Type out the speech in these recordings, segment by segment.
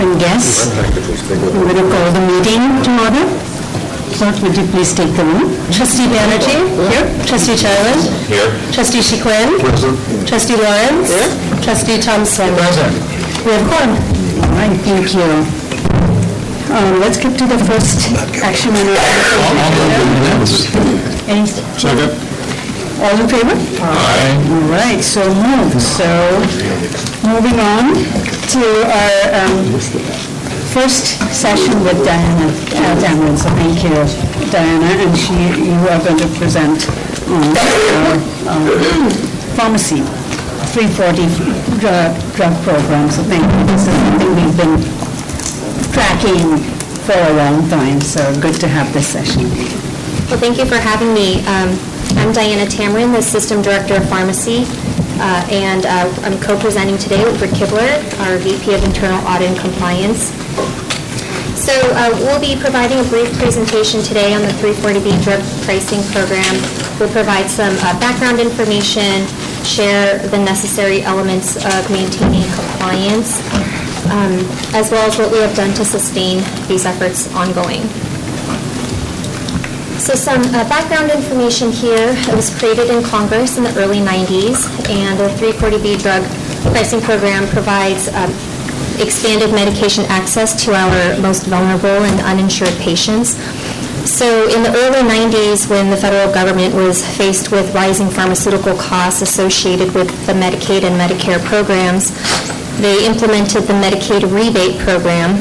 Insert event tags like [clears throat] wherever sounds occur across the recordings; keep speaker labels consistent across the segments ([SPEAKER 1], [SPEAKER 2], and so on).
[SPEAKER 1] staff and guests. We're going to call the meeting to order. Clerk, would you please take the roll? Trustee Banerjee? Here. Trustee Chiland?
[SPEAKER 2] Here.
[SPEAKER 1] Trustee Chiquin? Trustee Lawrence? Here. Trustee Thompson?
[SPEAKER 2] Present.
[SPEAKER 1] We have one. All right, thank you. Um, Let's get to the first action on our...
[SPEAKER 2] Second.
[SPEAKER 1] All in favor?
[SPEAKER 2] Aye.
[SPEAKER 1] All right, so moved. So, moving on to our um, first session with Diana uh, Dameron. So thank you, Diana, and she, you are going to present on our um, pharmacy 340 drug drug program. So thank you. This is something we've been tracking for a long time, so good to have this session.
[SPEAKER 3] Well, thank you for having me. Um, I'm Diana Tamron, the System Director of Pharmacy, uh, and uh, I'm co-presenting today with Rick Kibler, our VP of Internal Audit and Compliance. So uh, we'll be providing a brief presentation today on the 340B drug pricing program. We'll provide some uh, background information, share the necessary elements of maintaining compliance, um, as well as what we have done to sustain these efforts ongoing. So some uh, background information here. It was created in Congress in the early 90s, and the 340B drug pricing program provides um, expanded medication access to our most vulnerable and uninsured patients. So in the early 90s, when the federal government was faced with rising pharmaceutical costs associated with the Medicaid and Medicare programs, they implemented the Medicaid rebate program,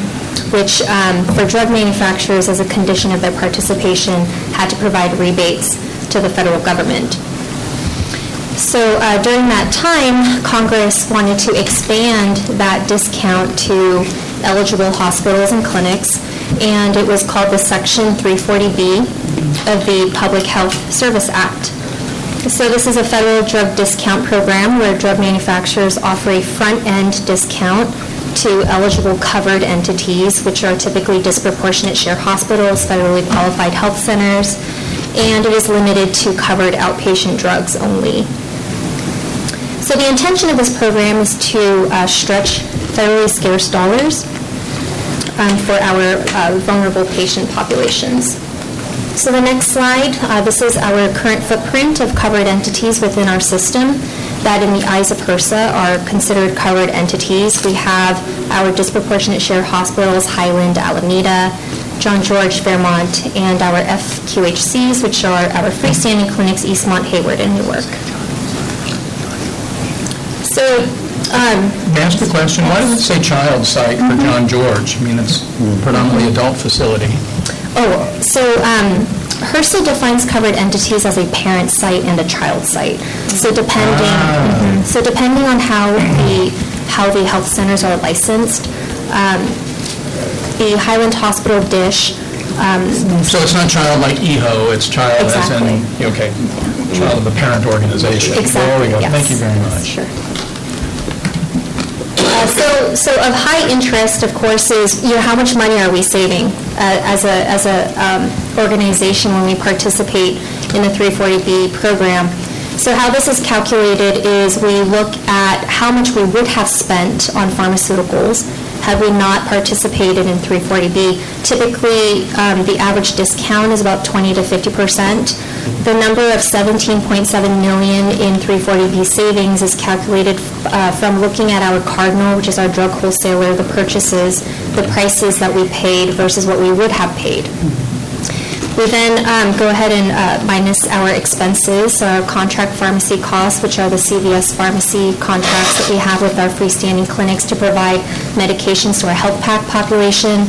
[SPEAKER 3] which um, for drug manufacturers, as a condition of their participation, had to provide rebates to the federal government. So uh, during that time, Congress wanted to expand that discount to eligible hospitals and clinics, and it was called the Section 340B of the Public Health Service Act. So this is a federal drug discount program where drug manufacturers offer a front-end discount to eligible covered entities, which are typically disproportionate share hospitals, federally qualified health centers, and it is limited to covered outpatient drugs only. So the intention of this program is to uh, stretch federally scarce dollars um, for our uh, vulnerable patient populations. So the next slide, uh, this is our current footprint of covered entities within our system that in the eyes of HRSA are considered covered entities. We have our disproportionate share hospitals, Highland, Alameda, John George, Fairmont, and our FQHCs, which are our freestanding clinics, Eastmont, Hayward, and Newark. So, um,
[SPEAKER 4] May I ask a question? Why does it say child site for John George? I mean, it's predominantly adult facility.
[SPEAKER 3] oh, so um, HRSA defines covered entities as a parent site and a child site. So depending, Mhm. so depending on how the how the health centers are licensed, um, the Highland Hospital dish. Um,
[SPEAKER 4] So it's not child like EHO, it's child as
[SPEAKER 3] Exactly.
[SPEAKER 4] in, okay, child of a parent organization.
[SPEAKER 3] Exactly.
[SPEAKER 4] There we go.
[SPEAKER 3] yes.
[SPEAKER 4] Thank you very much.
[SPEAKER 3] Sure. Uh, So, so of high interest, of course, is, you know, how much money are we saving as a, as a um, organization when we participate in the 340B program? So how this is calculated is we look at how much we would have spent on pharmaceuticals had we not participated in 340B. Typically, um, the average discount is about 20 to 50 percent. The number of 17.7 million in 340B savings is calculated uh, from looking at our Cardinal, which is our drug wholesaler, the purchases, the prices that we paid versus what we would have paid. We then um, go ahead and uh, minus our expenses, our contract pharmacy costs, which are the CVS pharmacy contracts that we have with our freestanding clinics to provide medications to our health pack population,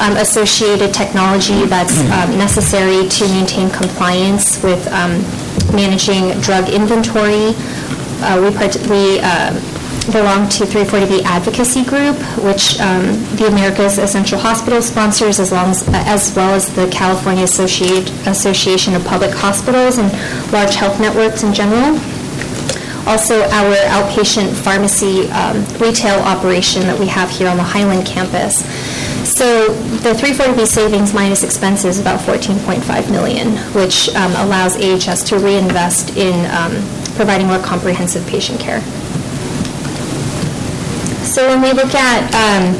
[SPEAKER 3] um, associated technology that's um, necessary to maintain compliance with um, managing drug inventory. Uh, We part- we, uh, belong to 340B Advocacy Group, which um, the America's Essential Hospital sponsors, as, long as, as well as the California Associate, Association of Public Hospitals and large health networks in general. Also, our outpatient pharmacy um, retail operation that we have here on the Highland campus. So the 340B savings minus expenses is about 14.5 million, which um, allows AHS to reinvest in um, providing more comprehensive patient care. So when we look at um,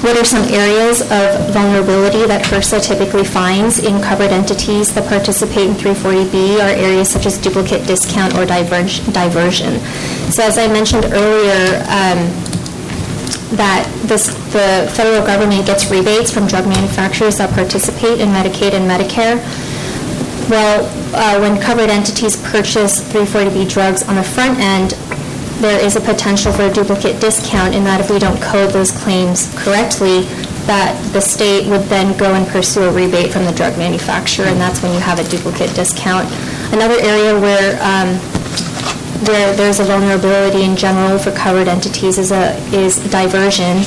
[SPEAKER 3] What are some areas of vulnerability that HRSA typically finds in covered entities that participate in 340B are areas such as duplicate discount or diverge- diversion. So as I mentioned earlier, um, that this, the federal government gets rebates from drug manufacturers that participate in Medicaid and Medicare. Well, uh, when covered entities purchase 340B drugs on the front end, there is a potential for a duplicate discount in that if we don't code those claims correctly, that the state would then go and pursue a rebate from the drug manufacturer, and that's when you have a duplicate discount. Another area where um, where there's a vulnerability in general for covered entities is a is diversion,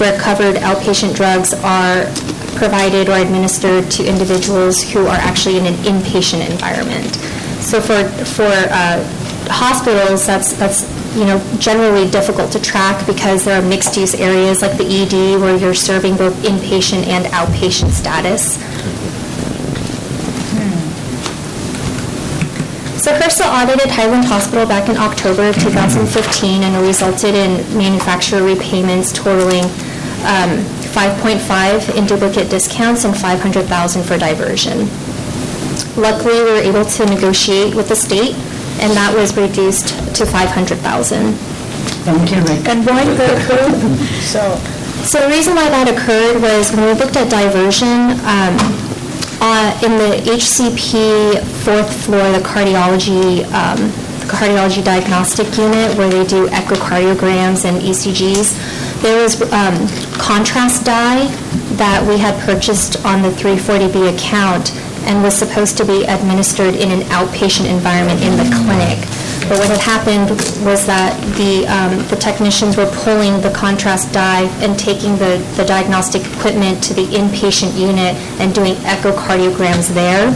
[SPEAKER 3] where covered outpatient drugs are provided or administered to individuals who are actually in an inpatient environment. So for for uh, hospitals, that's that's you know generally difficult to track because there are mixed use areas like the ED where you're serving both inpatient and outpatient status. So HRSA audited Highland Hospital back in October of 2015, and it resulted in manufacturer repayments totaling um, 5.5 in duplicate discounts and 500,000 for diversion. Luckily, we were able to negotiate with the state, and that was reduced to 500,000.
[SPEAKER 1] Thank you, Rick.
[SPEAKER 2] And why did that occur? [laughs] So,
[SPEAKER 3] So the reason why that occurred was when we looked at diversion, um, uh, in the HCP fourth floor, the cardiology, um, cardiology diagnostic unit where they do echocardiograms and ECGs, there was um, contrast dye that we had purchased on the 340B account and was supposed to be administered in an outpatient environment in the clinic. But what had happened was that the, um, the technicians were pulling the contrast dye and taking the, the diagnostic equipment to the inpatient unit and doing echocardiograms there.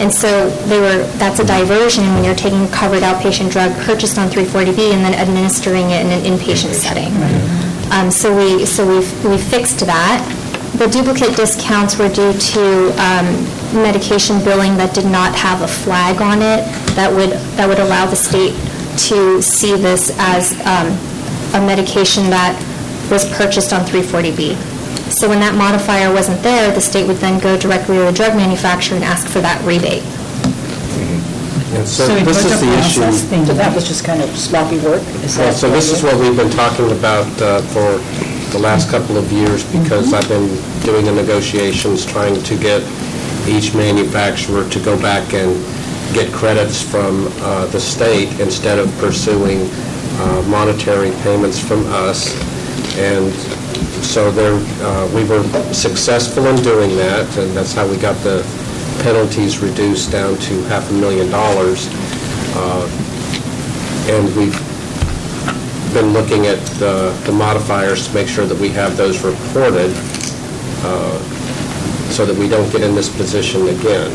[SPEAKER 3] And so they were, that's a diversion when you're taking a covered outpatient drug purchased on 340B and then administering it in an inpatient setting. Um, So we, so we we fixed that. The duplicate discounts were due to um, medication billing that did not have a flag on it that would, that would allow the state to see this as um, a medication that was purchased on 340B. So when that modifier wasn't there, the state would then go directly to the drug manufacturer and ask for that rebate.
[SPEAKER 5] And so
[SPEAKER 1] So it
[SPEAKER 5] this
[SPEAKER 1] was
[SPEAKER 5] is
[SPEAKER 1] a
[SPEAKER 5] the issue.
[SPEAKER 1] thing.
[SPEAKER 2] so that was just kind of sloppy work? Is
[SPEAKER 5] Well,
[SPEAKER 2] that
[SPEAKER 5] So this is what we've been talking about uh, for the last couple of years, because I've been doing the negotiations, trying to get each manufacturer to go back and get credits from uh, the state instead of pursuing uh, monetary payments from us. And so there, uh, we were successful in doing that, and that's how we got the penalties reduced down to half a million dollars. Uh, And we've been looking at the the modifiers to make sure that we have those reported uh, so that we don't get in this position again.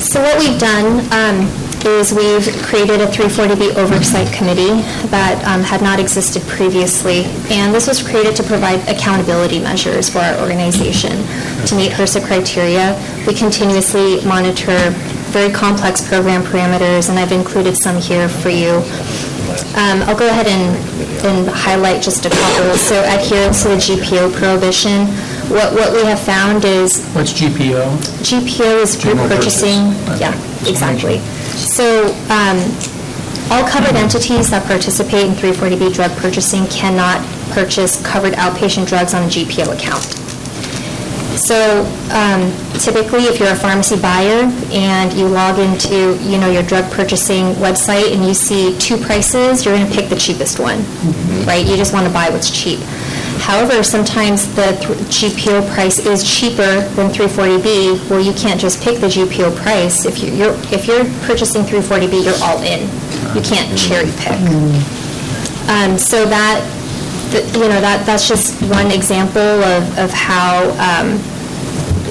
[SPEAKER 3] So what we've done um, is we've created a 340B oversight committee that um, had not existed previously, and this was created to provide accountability measures for our organization to meet HRSA criteria. We continuously monitor very complex program parameters, and I've included some here for you. Um, I'll go ahead and, and highlight just a couple. So adherence to the GPO prohibition. What, what we have found is
[SPEAKER 4] What's GPO?
[SPEAKER 3] GPO is group
[SPEAKER 4] General
[SPEAKER 3] purchasing.
[SPEAKER 4] Right.
[SPEAKER 3] Yeah, exactly. So um, all covered entities that participate in 340B drug purchasing cannot purchase covered outpatient drugs on a GPO account. So um, typically, if you're a pharmacy buyer and you log into, you know, your drug purchasing website and you see two prices, you're going to pick the cheapest one, right? You just want to buy what's cheap. However, sometimes the th- GPO price is cheaper than 340B. Well, you can't just pick the GPO price. If you- you're, if you're purchasing 340B, you're all in. You can't cherry pick. Um, So that, th- you know, that, that's just one example of, of how, um,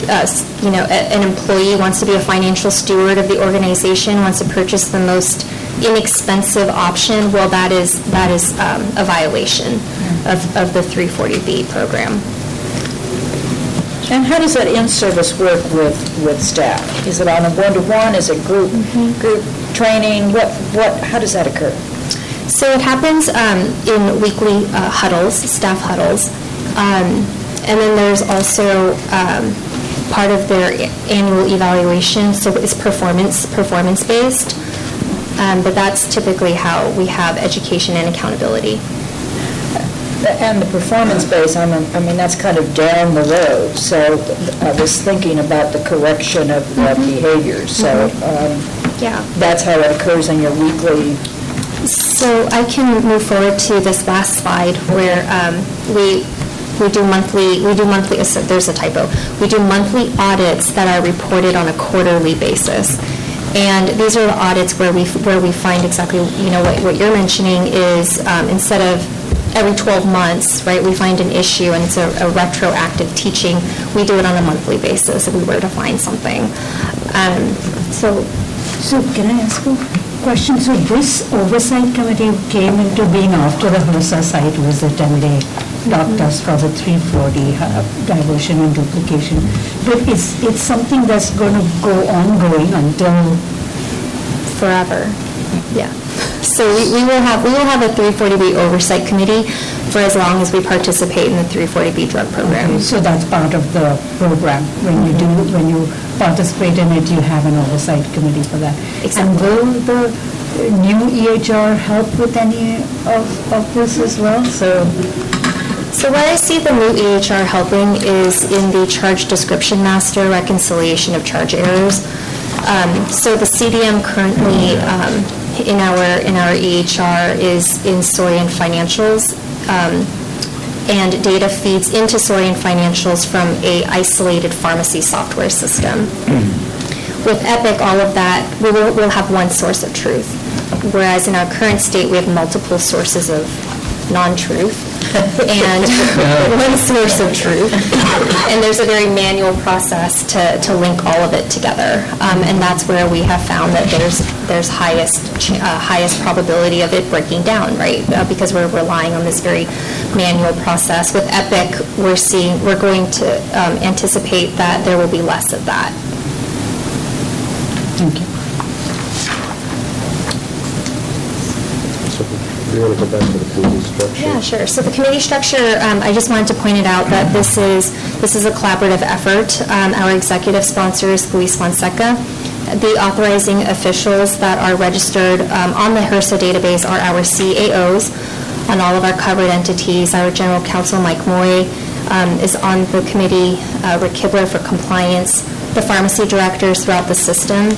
[SPEAKER 3] uh, you know, a- an employee wants to be a financial steward of the organization, wants to purchase the most inexpensive option, well, that is, that is um, a violation of, of the 340B program.
[SPEAKER 2] And how does that in-service work with, with staff? Is it on a one-to-one, is it group, group training? What, what, how does that occur?
[SPEAKER 3] So it happens um, in weekly uh, huddles, staff huddles. Um, And then there's also um, part of their annual evaluation, so it's performance, performance-based. Um, But that's typically how we have education and accountability.
[SPEAKER 2] And the performance base, I mean, I mean, that's kind of down the road, so I was thinking about the correction of of behaviors, so um,
[SPEAKER 3] Yeah.
[SPEAKER 2] that's how it occurs in your weekly,
[SPEAKER 3] So I can move forward to this last slide where um, we, we do monthly, we do monthly, there's a typo. We do monthly audits that are reported on a quarterly basis. And these are the audits where we, where we find exactly, you know, what, what you're mentioning is um, instead of every 12 months, right, we find an issue and it's a a retroactive teaching, we do it on a monthly basis if we were to find something. Um, So
[SPEAKER 1] So can I ask a question? So this oversight committee came into being after the HRSA site visit and they docked us for the 340 uh, diversion and duplication. But it's, it's something that's going to go ongoing until,
[SPEAKER 3] forever. Yeah. So we we will have, we will have a 340B oversight committee for as long as we participate in the 340B drug program.
[SPEAKER 1] so that's part of the program. When you do, when you participate in it, you have an oversight committee for that.
[SPEAKER 3] Exactly.
[SPEAKER 1] And will the new EHR help with any of, of this as well? So
[SPEAKER 3] So what I see the new EHR helping is in the charge description master reconciliation of charge errors. Um, So the CDM currently um, in our, in our EHR is in Soarian Financials. um, And data feeds into Soarian Financials from a isolated pharmacy software system. With Epic, all of that, we will, we'll have one source of truth. Whereas in our current state, we have multiple sources of non-truth and [laughs] one source of truth. And there's a very manual process to, to link all of it together. Um, And that's where we have found that there's, there's highest, uh, highest probability of it breaking down, right? Uh, Because we're relying on this very manual process. With Epic, we're seeing, we're going to um, anticipate that there will be less of that.
[SPEAKER 1] Thank you.
[SPEAKER 5] You want to go back to the committee structure?
[SPEAKER 3] Yeah, sure. So the committee structure, um, I just wanted to point it out that this is, this is a collaborative effort. Um, Our executive sponsor is Luis Fonseca. The authorizing officials that are registered um, on the HRSA database are our CAOs on all of our covered entities. Our general counsel, Mike Moy, um, is on the committee, uh, Rick Kibler for compliance, the pharmacy directors throughout the system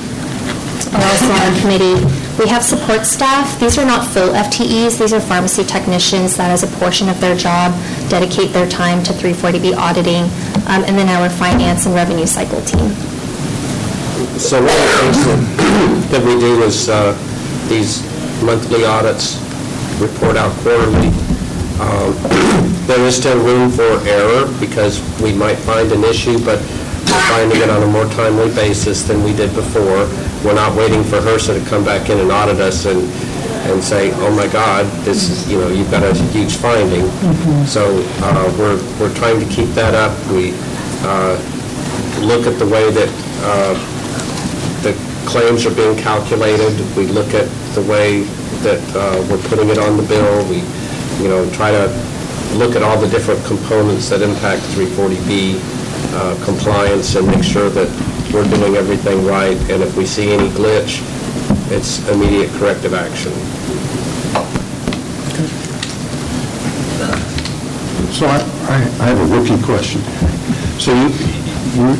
[SPEAKER 3] on committee. We have support staff. These are not full FTEs. These are pharmacy technicians that, as a portion of their job, dedicate their time to 340B auditing, um, and then our finance and revenue cycle team.
[SPEAKER 5] So one of the things that- [clears throat] that we do is uh, these monthly audits, report out quarterly. Um, [clears throat] There is still room for error because we might find an issue, but we're finding it on a more timely basis than we did before. We're not waiting for HRSA to come back in and audit us and, and say, oh my God, this is, you know, you've got a huge finding. So uh, we're, we're trying to keep that up. We uh, look at the way that uh, the claims are being calculated. We look at the way that uh, we're putting it on the bill. We, you know, try to look at all the different components that impact 340B uh, compliance and make sure that we're doing everything right. And if we see any glitch, it's immediate corrective action.
[SPEAKER 6] So I, I I have a rookie question. So you, you,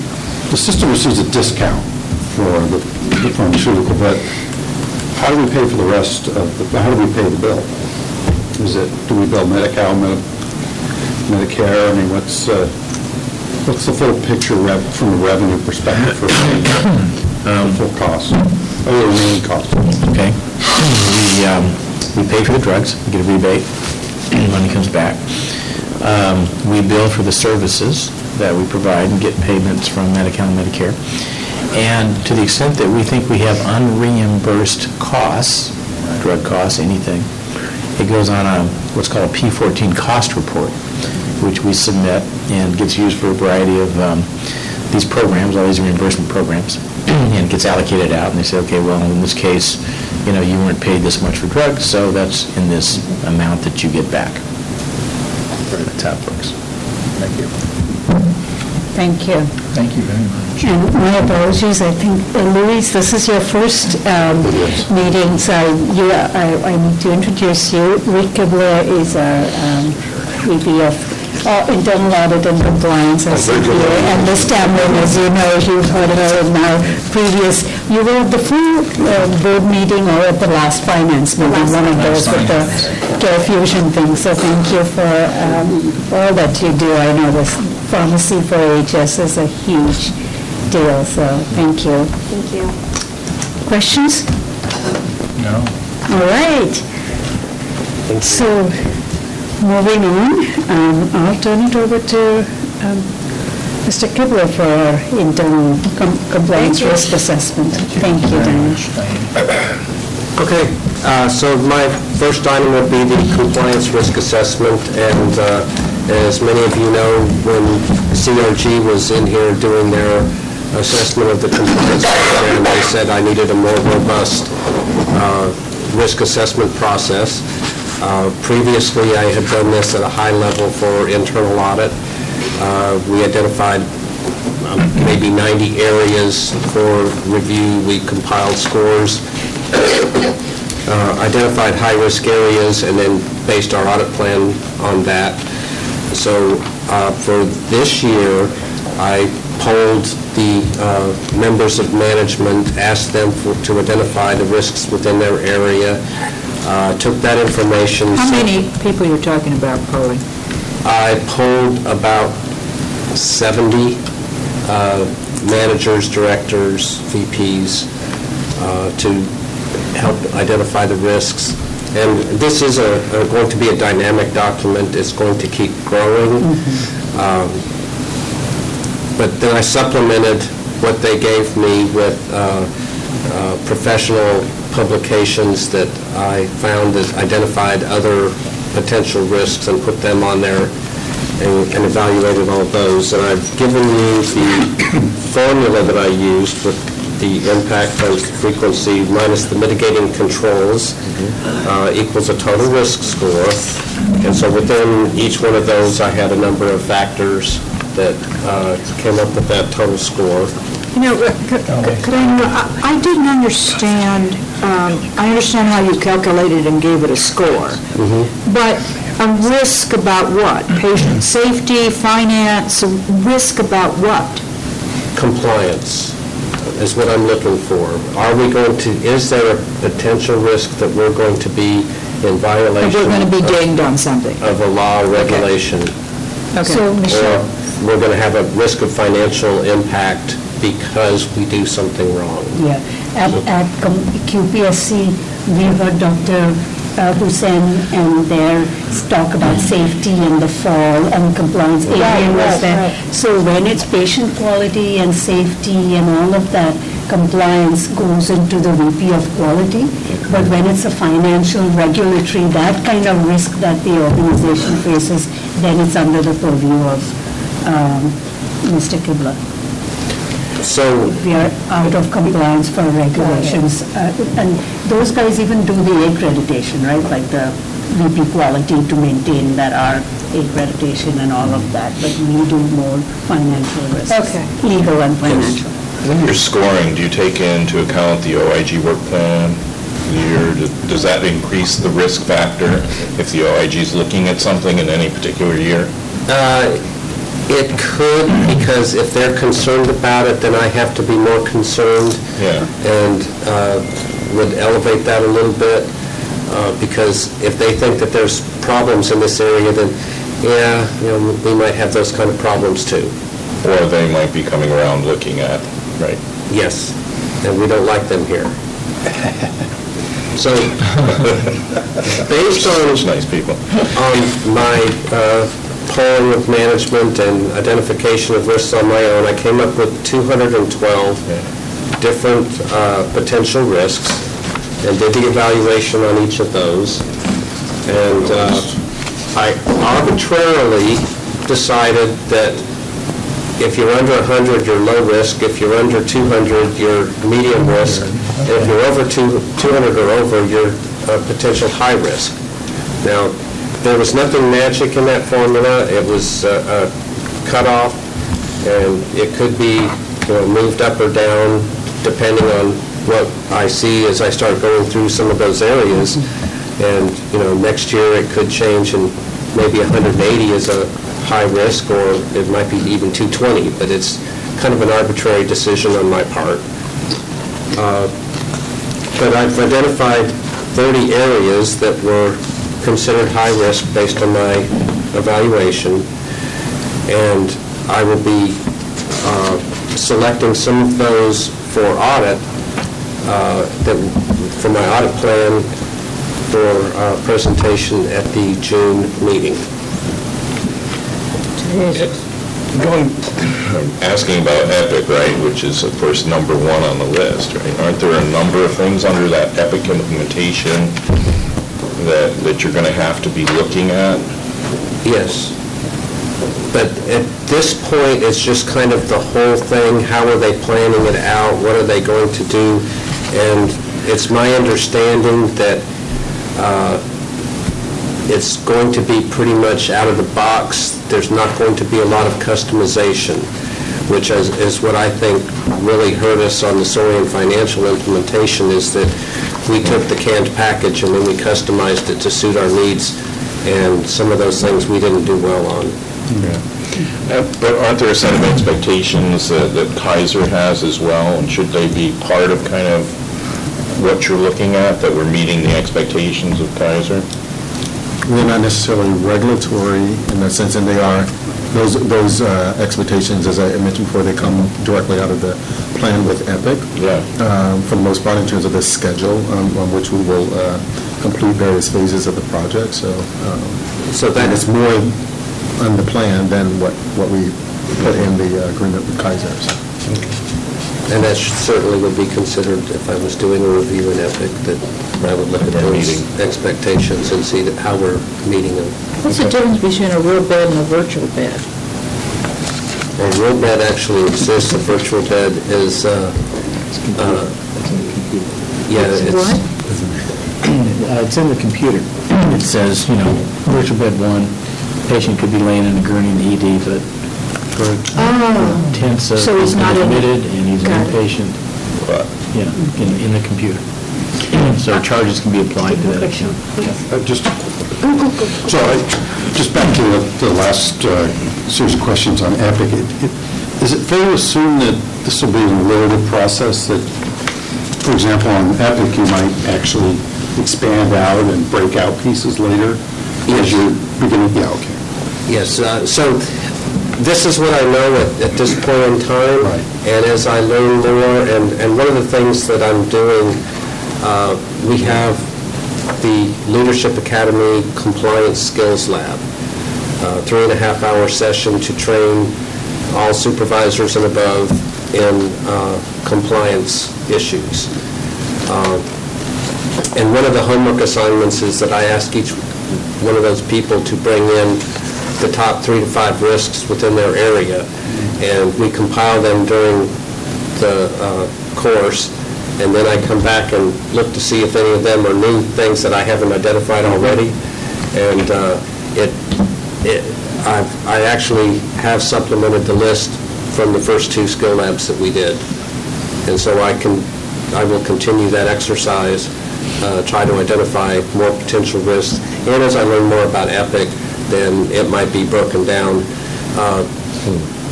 [SPEAKER 6] the system receives a discount for the the pharmaceutical, but how do we pay for the rest of, the? how do we pay the bill? Is it, do we bill Medi-Cal, Medi- Medicare? I mean, what's, uh, what's the full picture rev, from a revenue perspective for the full cost, or the remaining cost?
[SPEAKER 7] Okay. We, um, we pay for the drugs, we get a rebate, and money comes back. Um, We bill for the services that we provide and get payments from Medi-Cal and Medicare. And to the extent that we think we have unreimbursed costs, drug costs, anything, it goes on a, what's called a P-14 cost report, which we submit and gets used for a variety of um, these programs, all these reimbursement programs, [clears throat] and it gets allocated out, and they say, okay, well, in this case, you know, you weren't paid this much for drugs, so that's in this amount that you get back. That's how it works.
[SPEAKER 4] Thank you.
[SPEAKER 1] Thank you.
[SPEAKER 4] Thank you very much.
[SPEAKER 1] And my apologies, I think, uh, Louise, this is your first um, meeting, so you, I I need to introduce you. Rick Kibler is our um, VP of uh, Internal Audit and Compliance at CPA, and Liz Tamlin, as you know, you've heard her in our previous, you were at the full uh, board meeting or at the last finance meeting, one of those with the CareFusion thing, so thank you for um, all that you do. I know this pharmacy for HS is a huge deal, so thank you.
[SPEAKER 3] Thank you.
[SPEAKER 1] Questions?
[SPEAKER 4] No?
[SPEAKER 1] All right. So, moving on, um, I'll turn it over to um, Mr. Kibler for our internal com- compliance risk assessment. Thank you, Diane.
[SPEAKER 5] Okay, uh, so my first item would be the compliance risk assessment, and uh, as many of you know, when CRG was in here doing their assessment of the compliance program, they said I needed a more robust uh, risk assessment process. Uh, Previously, I had done this at a high level for internal audit. Uh, We identified um, maybe 90 areas for review. We compiled scores uh, identified high-risk areas and then based our audit plan on that. So for this year, I polled the members of management, asked them to identify the risks within their area, uh, took that information.
[SPEAKER 2] How many people you're talking about polling?
[SPEAKER 5] I polled about 70 uh, managers, directors, VPs, uh, to help identify the risks. And this is a, a- going to be a dynamic document, it's going to keep growing. Um, But then I supplemented what they gave me with uh, uh, professional publications that I found that identified other potential risks and put them on there and and evaluated all those. And I've given you the formula that I used with the impact the frequency minus the mitigating controls uh, equals a total risk score. And so within each one of those, I had a number of factors that uh, came up with that total score.
[SPEAKER 2] You know, could could I, know- I I didn't understand, um, I understand how you calculated and gave it a score, but a risk about what? Patient safety, finance, a risk about what?
[SPEAKER 5] compliance is what I'm looking for. Are we going to, is there a potential risk that we're going to be in
[SPEAKER 2] If
[SPEAKER 5] violation?
[SPEAKER 2] we're going to be
[SPEAKER 5] of-
[SPEAKER 2] dinged on something?
[SPEAKER 5] Of a law or regulation? Okay.
[SPEAKER 1] So,
[SPEAKER 5] Or
[SPEAKER 1] Michelle,
[SPEAKER 5] we're going to have a risk of financial impact because we do something wrong?
[SPEAKER 1] yeah, at at QPSC, we heard Dr. uh, Hussain and their talk about safety and the fall and compliance. Adrian was
[SPEAKER 2] right,
[SPEAKER 1] there.
[SPEAKER 2] right.
[SPEAKER 1] So when it's patient quality and safety and all of that, compliance goes into the VP of quality. But when it's a financial, regulatory, that kind of risk that the organization faces, then it's under the purview of um, Mr. Kibler.
[SPEAKER 5] So,
[SPEAKER 1] We are out of compliance for regulations. Uh, And those guys even do the accreditation, right? Like the VP quality to maintain that our accreditation and all of that. But we do more financial risks.
[SPEAKER 2] Okay.
[SPEAKER 1] Legal and financial.
[SPEAKER 8] When you're scoring, do you take into account the OIG work plan? Your- Does that increase the risk factor if the OIG is looking at something in any particular year?
[SPEAKER 5] uh, it could, because if they're concerned about it, then I have to be more concerned.
[SPEAKER 8] Yeah.
[SPEAKER 5] and uh, would elevate that a little bit, uh, because if they think that there's problems in this area, then, yeah, you know, we might have those kind of problems too.
[SPEAKER 8] Or they might be coming around looking at, right?
[SPEAKER 5] Yes, and we don't like them here. [laughs] So, [laughs] based on
[SPEAKER 8] Those nice people.
[SPEAKER 5] on my uh, polling of management and identification of risks on my own, I came up with 212 different uh, potential risks and did the evaluation on each of those. And uh, I arbitrarily decided that if you're under 100, you're low risk, if you're under 200, you're medium risk, And If you're over two- 200 or over, you're a potential high risk. Now, there was nothing magic in that formula. It was uh, a cutoff, and it could be, you know, moved up or down depending on what I see as I start going through some of those areas. And, you know, next year it could change and maybe 180 is a high risk, or it might be even 220, but it's kind of an arbitrary decision on my part. Uh, But I've identified 30 areas that were considered high risk based on my evaluation, and I will be uh, selecting some of those for audit, uh, that, for my audit plan for uh, presentation at the June meeting.
[SPEAKER 8] Going, asking about Epic, right, which is, of course, number one on the list, right? Aren't there a number of things under that Epic implementation that, that you're going to have to be looking at?
[SPEAKER 5] Yes. But at this point, it's just kind of the whole thing, how are they planning it out, what are they going to do? And it's my understanding that uh, it's going to be pretty much out of the box. There's not going to be a lot of customization, which is is what I think really hurt us on the Soarian financial implementation, is that we took the canned package and then we customized it to suit our needs, and some of those things we didn't do well on.
[SPEAKER 8] Uh, But aren't there a set of expectations that that Kaiser has as well? And should they be part of kind of what you're looking at, that we're meeting the expectations of Kaiser?
[SPEAKER 9] They're not necessarily regulatory in that sense, and they are, those, those uh, expectations, as I mentioned before, they come directly out of the plan with Epic.
[SPEAKER 8] Yeah.
[SPEAKER 9] um, For the most part, in terms of the schedule um, on which we will uh, complete various phases of the project, so. um,
[SPEAKER 5] So that
[SPEAKER 9] it's more on the plan than what, what we put in the uh, agreement with Kaiser. so.
[SPEAKER 5] And that should- certainly would be considered if I was doing a review in Epic, that I would look at
[SPEAKER 8] Our
[SPEAKER 5] those
[SPEAKER 8] meeting.
[SPEAKER 5] expectations and see that how we're meeting them.
[SPEAKER 2] What's the difference between a real bed and a virtual bed?
[SPEAKER 5] A real bed actually exists, a virtual bed is, uh, uh, yeah, it's...
[SPEAKER 2] What?
[SPEAKER 7] Uh, It's in the computer. It says, you know, virtual bed one, patient could be laying in a gurney in the ED, but for tense of
[SPEAKER 2] So he's
[SPEAKER 7] he's
[SPEAKER 2] not in-
[SPEAKER 7] admitted and he's an
[SPEAKER 2] Got it.
[SPEAKER 7] inpatient, yeah, in, in the computer. So charges can be applied to that account.
[SPEAKER 6] Uh, Just, so I, just back to the the last uh, series of questions on Epic. It- it- Is it fair to assume that this will be an iterative process, that, for example, on Epic, you might actually expand out and break out pieces later? As you're beginning, yeah, okay.
[SPEAKER 5] Yes, uh, so this is what I know at, at this point in time.
[SPEAKER 6] Right.
[SPEAKER 5] And as I learn more, and, and one of the things that I'm doing, uh, we have the Leadership Academy Compliance Skills Lab, uh, three and a half hour session to train all supervisors and above in uh, compliance issues. Uh, And one of the homework assignments is that I ask each one of those people to bring in the top three to five risks within their area, and we compile them during the uh, course, and then I come back and look to see if any of them are new things that I haven't identified already. And uh, it, it, I've, I actually have supplemented the list from the first two skill labs that we did. And so I can, I will continue that exercise, uh, try to identify more potential risks. And as I learn more about Epic, then it might be broken down. Uh,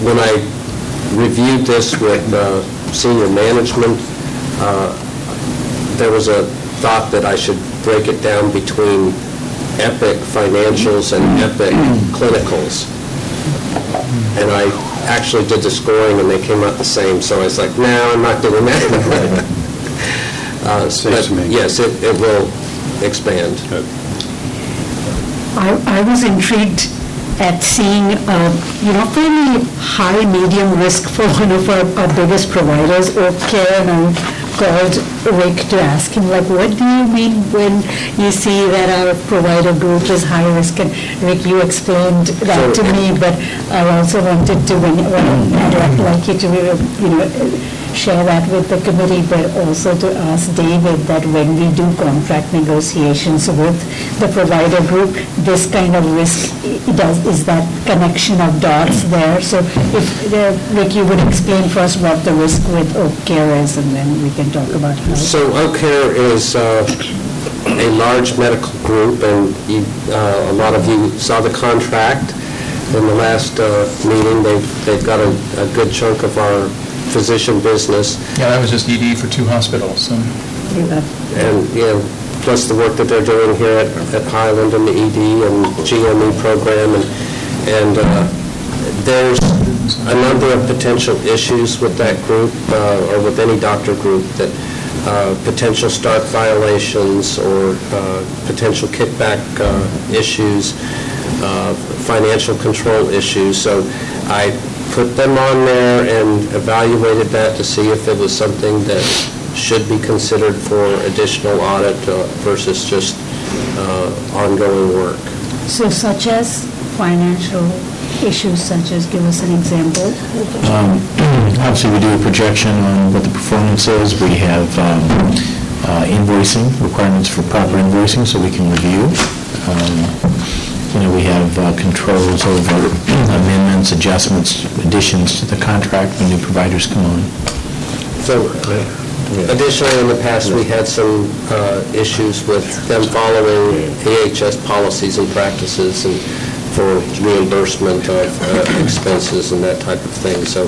[SPEAKER 5] When I reviewed this with uh, senior management, uh, there was a thought that I should break it down between Epic financials and Epic clinicals. And I actually did the scoring, and they came out the same, so I was like, no, I'm not doing that. [laughs] Uh,
[SPEAKER 6] to
[SPEAKER 5] but
[SPEAKER 6] me.
[SPEAKER 5] Yes, it it will expand.
[SPEAKER 1] I, I was intrigued at seeing, um, you know, fairly high, medium risk for one of our, our biggest providers, Oak Care, and I called Rick to ask him, like, what do you mean when you see that our provider group is high risk? And Rick, you explained that to me, but I also wanted to, when, when I'd like you to, you know, share that with the committee, but also to ask David that when we do contract negotiations with the provider group, this kind of risk, does, is that connection of dots there? So if, uh, Rick, you would explain for us what the risk with Oak Care is, and then we can talk about how.
[SPEAKER 5] So Oak Care is uh, a large medical group, and you, uh, a lot of you saw the contract in the last uh, meeting. They've, they've got a a good chunk of our physician business,
[SPEAKER 4] Yeah, that was just ED for two hospitals, so.
[SPEAKER 5] and, you know, plus the work that they're doing here at at Highland and the ED and GME program, and, and uh, there's a number of potential issues with that group, uh, or with any doctor group, that uh, potential Stark violations or uh, potential kickback uh, issues, uh, financial control issues. So I put them on there and evaluated that to see if it was something that should be considered for additional audit uh, versus just uh, ongoing work.
[SPEAKER 1] So such as financial issues such as, give us an example.
[SPEAKER 7] Um, [clears throat] Obviously, we do a projection on what the performance is. We have um, uh, invoicing, requirements for proper invoicing, so we can review. Um, You know, we have uh, controls over [clears throat] amendments, adjustments, additions to the contract when new providers come on.
[SPEAKER 5] So additionally, in the past, we had some uh, issues with them following AHS policies and practices and for reimbursement of uh, expenses and that type of thing. So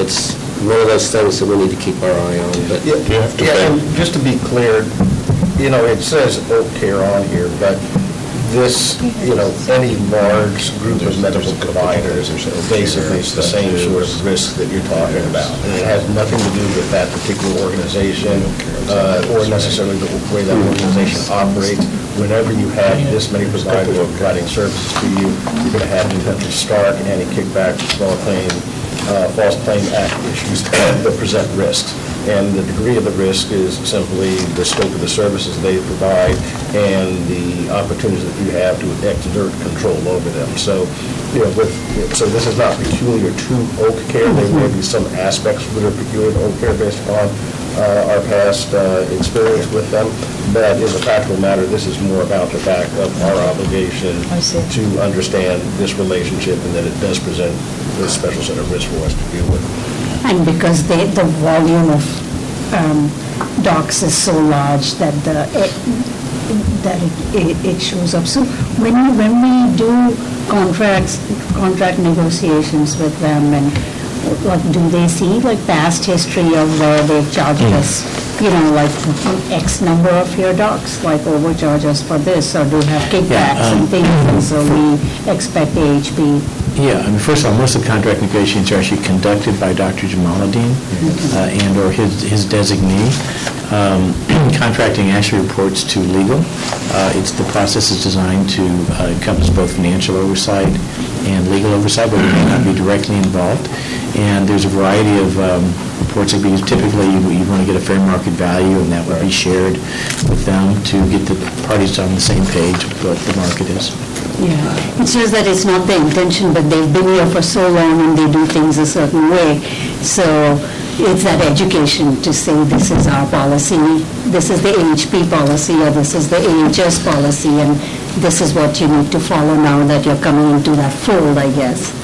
[SPEAKER 5] it's one of those things that we need to keep our eye on, but
[SPEAKER 8] You have to
[SPEAKER 10] Yeah, and just to be clear, you know, it says Oak Care on here, but this, you know, any large group of medical providers, basically it's the same sort of risk that you're talking about. And it has nothing to do with that particular organization uh, or necessarily the way that organization operates. Whenever you have this many providers providing services to you, you're going to have potential stark, anti-kickback, false claim, uh, false claim act issues that present risks. And the degree of the risk is simply the scope of the services they provide and the opportunities that you have to exert control over them. So, you know, with, so this is not peculiar to Oak Care. There may be some aspects that are peculiar to Oak Care based upon uh, our past uh, experience with them. But as a practical matter, this is more about the fact of our obligation
[SPEAKER 1] I see.
[SPEAKER 10] to understand this relationship and that it does present a special set of risks for us to deal with.
[SPEAKER 1] And because they, the volume of um, docs is so large that the, it- that it- it it shows up. So when, we- when we do contracts, contract negotiations with them, and like, do they see like past history of where they've charged us, you know, like X number of your docs, like overcharge us for this, or do have kickbacks
[SPEAKER 7] um,
[SPEAKER 1] and things, and so we expect AHP
[SPEAKER 7] Yeah, I mean, first of all, most of the contract negotiations are actually conducted by Dr. Jamaluddin uh, and/or his his designee. Um, [clears throat] Contracting actually reports to legal. Uh, It's, the process is designed to uh, encompass both financial oversight and legal oversight, but we may not be directly involved. And there's a variety of um, reports that we use. Typically, you you want to get a fair market value, and that would be shared with them to get the parties on the same page with what the market is.
[SPEAKER 1] Yeah, it's just that it's not the intention, but they've been here for so long and they do things a certain way. So it's that education to say this is our policy, this is the AHP policy, or this is the AHS policy, and this is what you need to follow now that you're coming into that fold, I guess.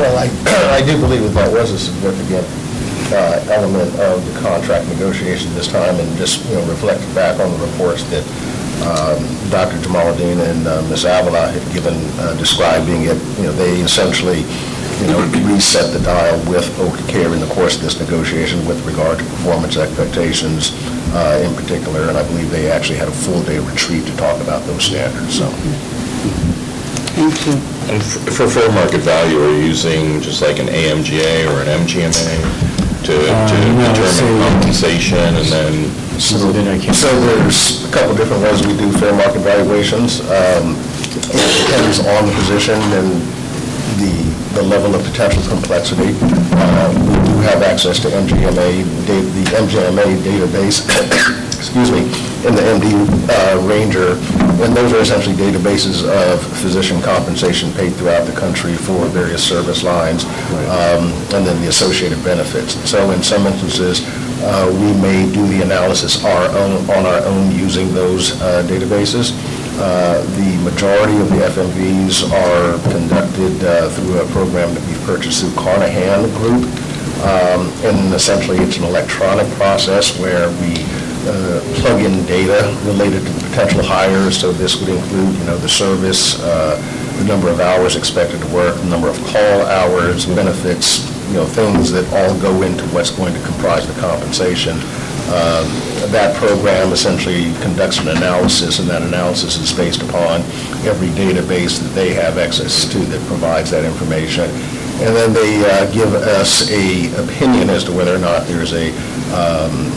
[SPEAKER 10] Well, I, [clears throat] I do believe that that was a significant uh, element of the contract negotiation this time, and just, you know, reflect back on the reports that um, Dr. Jamaluddin and uh, Ms. Avila had given, uh, describing it, you know, they essentially, you know, reset the dial with Oak Care in the course of this negotiation with regard to performance expectations uh, in particular, and I believe they actually had a full-day retreat to talk about those standards, so.
[SPEAKER 1] Thank you.
[SPEAKER 8] And f- for fair market value, are you using just like an AMGA or an MGMA to
[SPEAKER 7] Uh,
[SPEAKER 8] to
[SPEAKER 7] no,
[SPEAKER 8] determine
[SPEAKER 7] so-
[SPEAKER 8] compensation and then,
[SPEAKER 7] Some of it I can't-
[SPEAKER 10] So there's a couple different ways we do fair market valuations. Um, It depends on the position and the, the level of potential complexity. Uh, We do have access to MGMA, da- the MGMA database, [coughs] excuse me, in the MD uh, Ranger, and those are essentially databases of physician compensation paid throughout the country for various service lines, um, and then the associated benefits. So in some instances, uh, we may do the analysis our own, on our own using those uh, databases. Uh, The majority of the FMVs are conducted uh, through a program that we've purchased through Carnahan Group. Um, And essentially, it's an electronic process where we uh, plug in data related to potential hires. So this would include, you know, the service, uh, the number of hours expected to work, the number of call hours, benefits, you know, things that all go into what's going to comprise the compensation. Um, That program essentially conducts an analysis, and that analysis is based upon every database that they have access to that provides that information. And then they uh, give us a opinion as to whether or not there's a, um,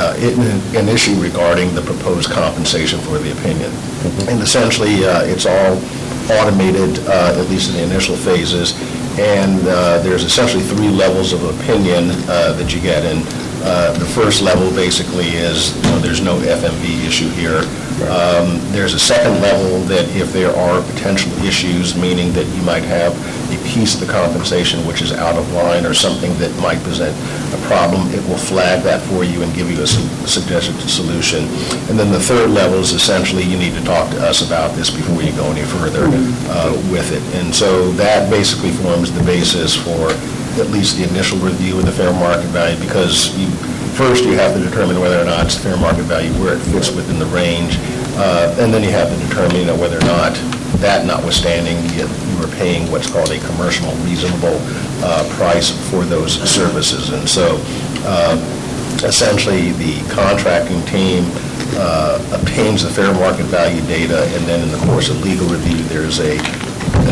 [SPEAKER 10] uh, it- an issue regarding the proposed compensation for the opinion. And essentially, uh, it's all automated, uh, at least in the initial phases, and uh, there's essentially three levels of opinion uh, that you get. And uh, the first level basically is, you know, there's no FMV issue here. Um, There's a second level that if there are potential issues, meaning that you might have a piece of the compensation which is out of line or something that might present a problem, it will flag that for you and give you a su- suggested solution. And then the third level is essentially, you need to talk to us about this before you go any further uh, with it. And so that basically forms the basis for at least the initial review of the fair market value, because you, first you have to determine whether or not it's fair market value, where it fits within the range, uh, and then you have to determine, you know, whether or not, that notwithstanding, you you are paying what's called a commercial reasonable uh, price for those services. And so uh, essentially, the contracting team uh, obtains the fair market value data, and then in the course of legal review, there's a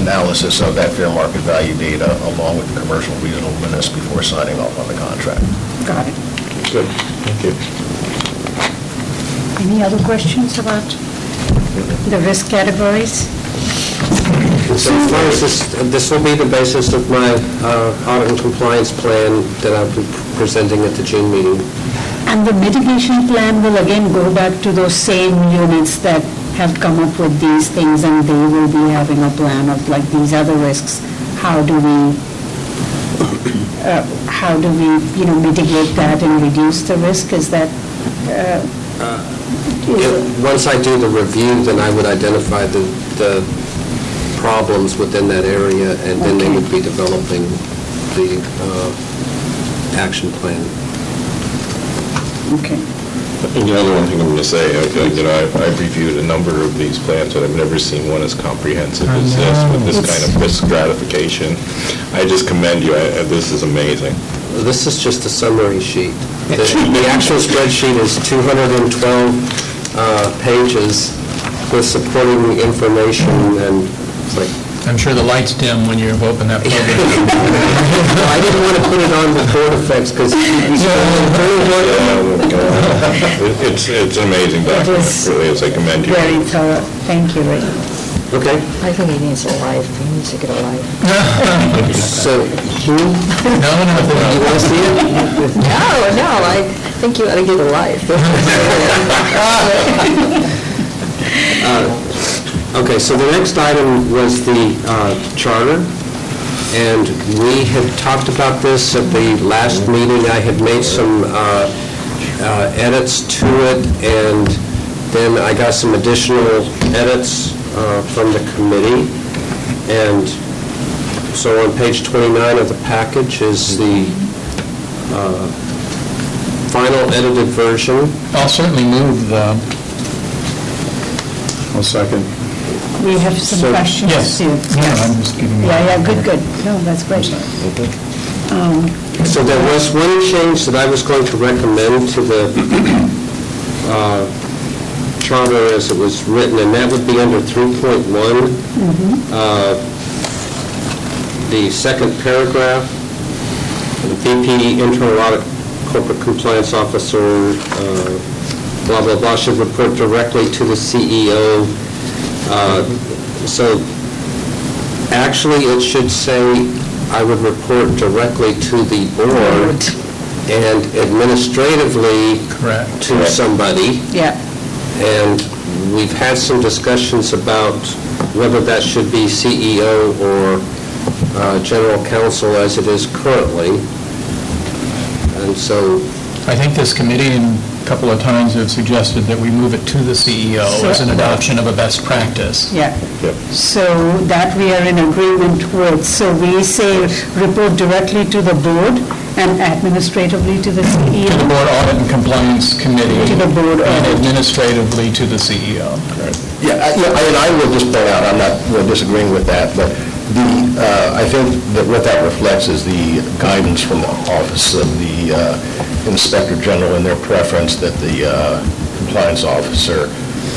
[SPEAKER 10] analysis of that fair market value data along with the commercial reasonableness before signing off on the contract.
[SPEAKER 1] Got it.
[SPEAKER 5] Good, thank you.
[SPEAKER 1] Any other questions about the risk categories?
[SPEAKER 5] So as far as this, this will be the basis of my uh, audit and compliance plan that I'll be presenting at the June meeting.
[SPEAKER 1] And the mitigation plan will again go back to those same units that have come up with these things, and they will be having a plan of like these other risks. How do we, uh, how do we, you know, mitigate that and reduce the risk? Is that, uh,
[SPEAKER 5] Once I do the review, then I would identify the, the problems within that area, and then they would be developing the uh, action plan.
[SPEAKER 1] okay.
[SPEAKER 8] And you know, the one thing I'm going to say, I- I- you know, I've I've reviewed a number of these plans, but I've never seen one as comprehensive as this, with this kind of risk stratification. I just commend you, I- I- this is amazing.
[SPEAKER 5] This is just a summary sheet. The the actual spreadsheet is 212 uh, pages with supporting information, and it's like,
[SPEAKER 4] I'm sure the lights dim when you open that program. [laughs]
[SPEAKER 5] I didn't want to put it on the board effects, because
[SPEAKER 8] It- It's, it's an amazing document,
[SPEAKER 1] is
[SPEAKER 8] really is, I commend you.
[SPEAKER 1] Very thorough. Thank you, Ray.
[SPEAKER 5] Okay,
[SPEAKER 2] I think he needs a life, he needs to get a life. [laughs]
[SPEAKER 5] so,
[SPEAKER 4] No, no, no.
[SPEAKER 5] you want to see it?
[SPEAKER 2] No, no, I think you ought to get a life. [laughs]
[SPEAKER 5] Uh, Okay, so the next item was the uh, charter, and we had talked about this at the last meeting. I had made some uh, uh, edits to it, and then I got some additional edits uh, from the committee. And so on page 29 of the package is the uh, final edited version.
[SPEAKER 4] I'll certainly move the,
[SPEAKER 6] One second.
[SPEAKER 1] We have some
[SPEAKER 5] So-
[SPEAKER 1] questions
[SPEAKER 4] yes,
[SPEAKER 1] too.
[SPEAKER 4] yeah, I'm just giving you.
[SPEAKER 1] Yeah, yeah, good, good. No, that's great. Um,
[SPEAKER 5] So there was one change that I was going to recommend to the uh, charter as it was written, and that would be under 3.1, uh, the second paragraph, the VP Internal Audit Corporate Compliance Officer, uh, blah, blah, blah, should report directly to the CEO. Uh, So actually, it should say, I would report directly to the board and administratively
[SPEAKER 4] Correct.
[SPEAKER 5] to somebody.
[SPEAKER 1] Yeah,
[SPEAKER 5] And we've had some discussions about whether that should be CEO or uh, general counsel as it is currently. And so
[SPEAKER 4] I think this committee, in a couple of times, have suggested that we move it to the CEO as an adoption of a best practice.
[SPEAKER 1] Yeah. Yep. So that we are in agreement with. So we say report directly to the board and administratively to the CEO.
[SPEAKER 4] To the Board Audit and Compliance Committee.
[SPEAKER 1] To the Board
[SPEAKER 4] And
[SPEAKER 1] Audit.
[SPEAKER 4] administratively to the CEO.
[SPEAKER 10] Yeah, I- yeah, and I will just point out, I'm not you know, disagreeing with that, but the, uh, I think that what that reflects is the guidance from the Office of the uh, Inspector General and their preference that the uh, compliance officer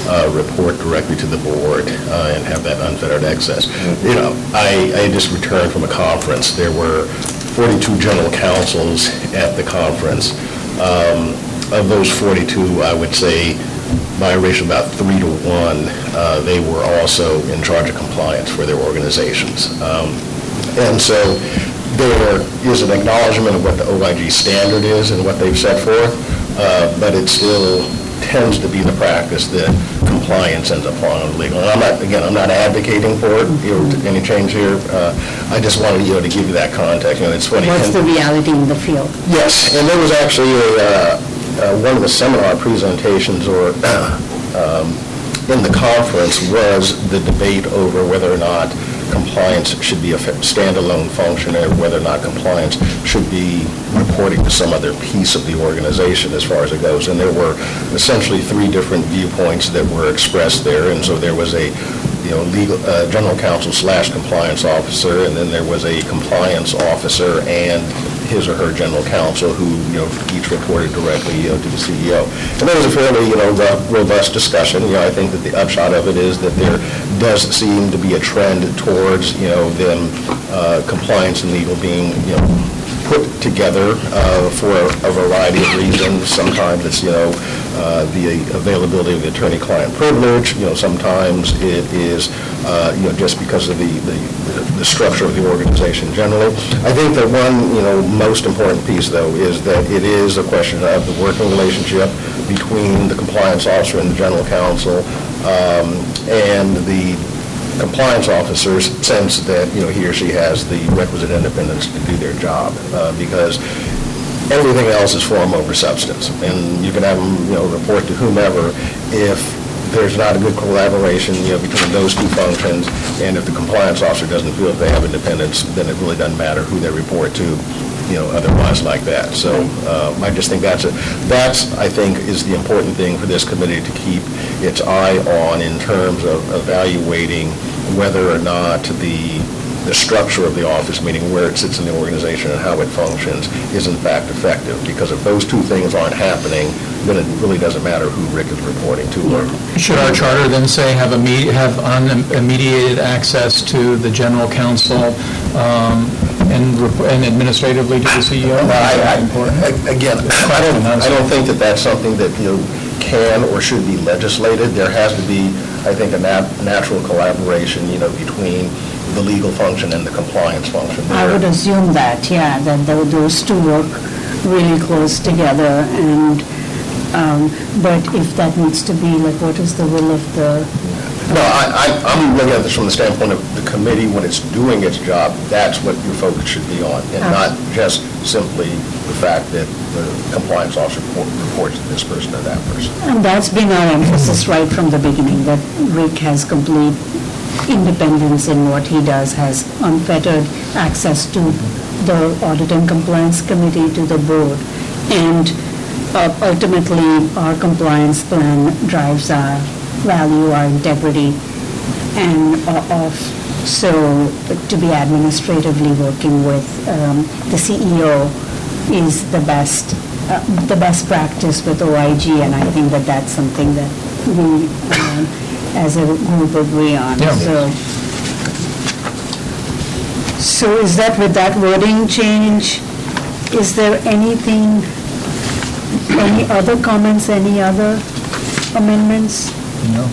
[SPEAKER 10] uh, report directly to the board uh, and have that unfettered access. You know, I, I just returned from a conference. There were 42 general counsels at the conference. Um, Of those 42, I would say by a ratio of about three to one, uh, they were also in charge of compliance for their organizations. Um, And so there is an acknowledgement of what the OIG standard is and what they've set forth, uh, but it still tends to be the practice that compliance ends up following legal. And I'm not, again, I'm not advocating for it, you know, any change here. Uh, I just wanted, you know, to give you that context. You know, it's funny.
[SPEAKER 1] What's the reality in the field?
[SPEAKER 10] Yes, and there was actually a, uh, uh, one of the seminar presentations or [clears throat] um, in the conference was the debate over whether or not compliance should be a standalone function or whether or not compliance should be reporting to some other piece of the organization as far as it goes. And there were essentially three different viewpoints that were expressed there. And so there was a, you know, legal, uh, general counsel slash compliance officer, and then there was a compliance officer and his or her general counsel who, you know, each reported directly, you know, to the CEO. And there was a fairly, you know, robust discussion. You know, I think that the upshot of it is that there does seem to be a trend towards, you know, them uh, compliance and legal being, you know, put together uh, for a variety of reasons. Sometimes it's, you know, uh, the availability of the attorney-client privilege, you know, sometimes it is, uh, you know, just because of the, the the structure of the organization generally. I think that one, you know, most important piece, though, is that it is a question of the working relationship between the compliance officer and the general counsel, um, and the compliance officers sense that, you know, he or she has the requisite independence to do their job, uh, because everything else is form over substance. And you can have them, you know, report to whomever if there's not a good collaboration, you know, between those two functions, and if the compliance officer doesn't feel they have independence, then it really doesn't matter who they report to, you know, otherwise like that. So uh, I just think that's, a that's, I think, is the important thing for this committee to keep its eye on in terms of evaluating whether or not the the structure of the office, meaning where it sits in the organization and how it functions, is in fact effective. Because if those two things aren't happening, then it really doesn't matter who Rick is reporting to or
[SPEAKER 4] Should our charter then say have imme- have unmediated access to the general counsel um, and rep- and administratively to the CEO?
[SPEAKER 10] I- I- Again, I don't, I don't think that that's something that, you know, can or should be legislated. There has to be, I think, a nat- natural collaboration, you know, between the legal function and the compliance function.
[SPEAKER 1] I would assume that, yeah, that those two work really close together, and, um, but if that needs to be, like, what is the will of the,
[SPEAKER 10] No, I, I- I'm looking at this from the standpoint of the committee, when it's doing its job, that's what your focus should be on, and not just simply the fact that the compliance officer report- reports to this person or that person.
[SPEAKER 1] and that's been our emphasis right from the beginning, that Rick has complete independence in what he does, has unfettered access to the Audit and Compliance Committee, to the board, and uh, ultimately, our compliance plan drives our value, our integrity, and uh, of, so to be administratively working with um, the CEO is the best, uh, the best practice with OIG, and I think that that's something that we, um, as a group, agree on.
[SPEAKER 4] Yeah.
[SPEAKER 1] So, so is that, with that wording change, is there anything, any other comments, any other amendments?
[SPEAKER 4] No.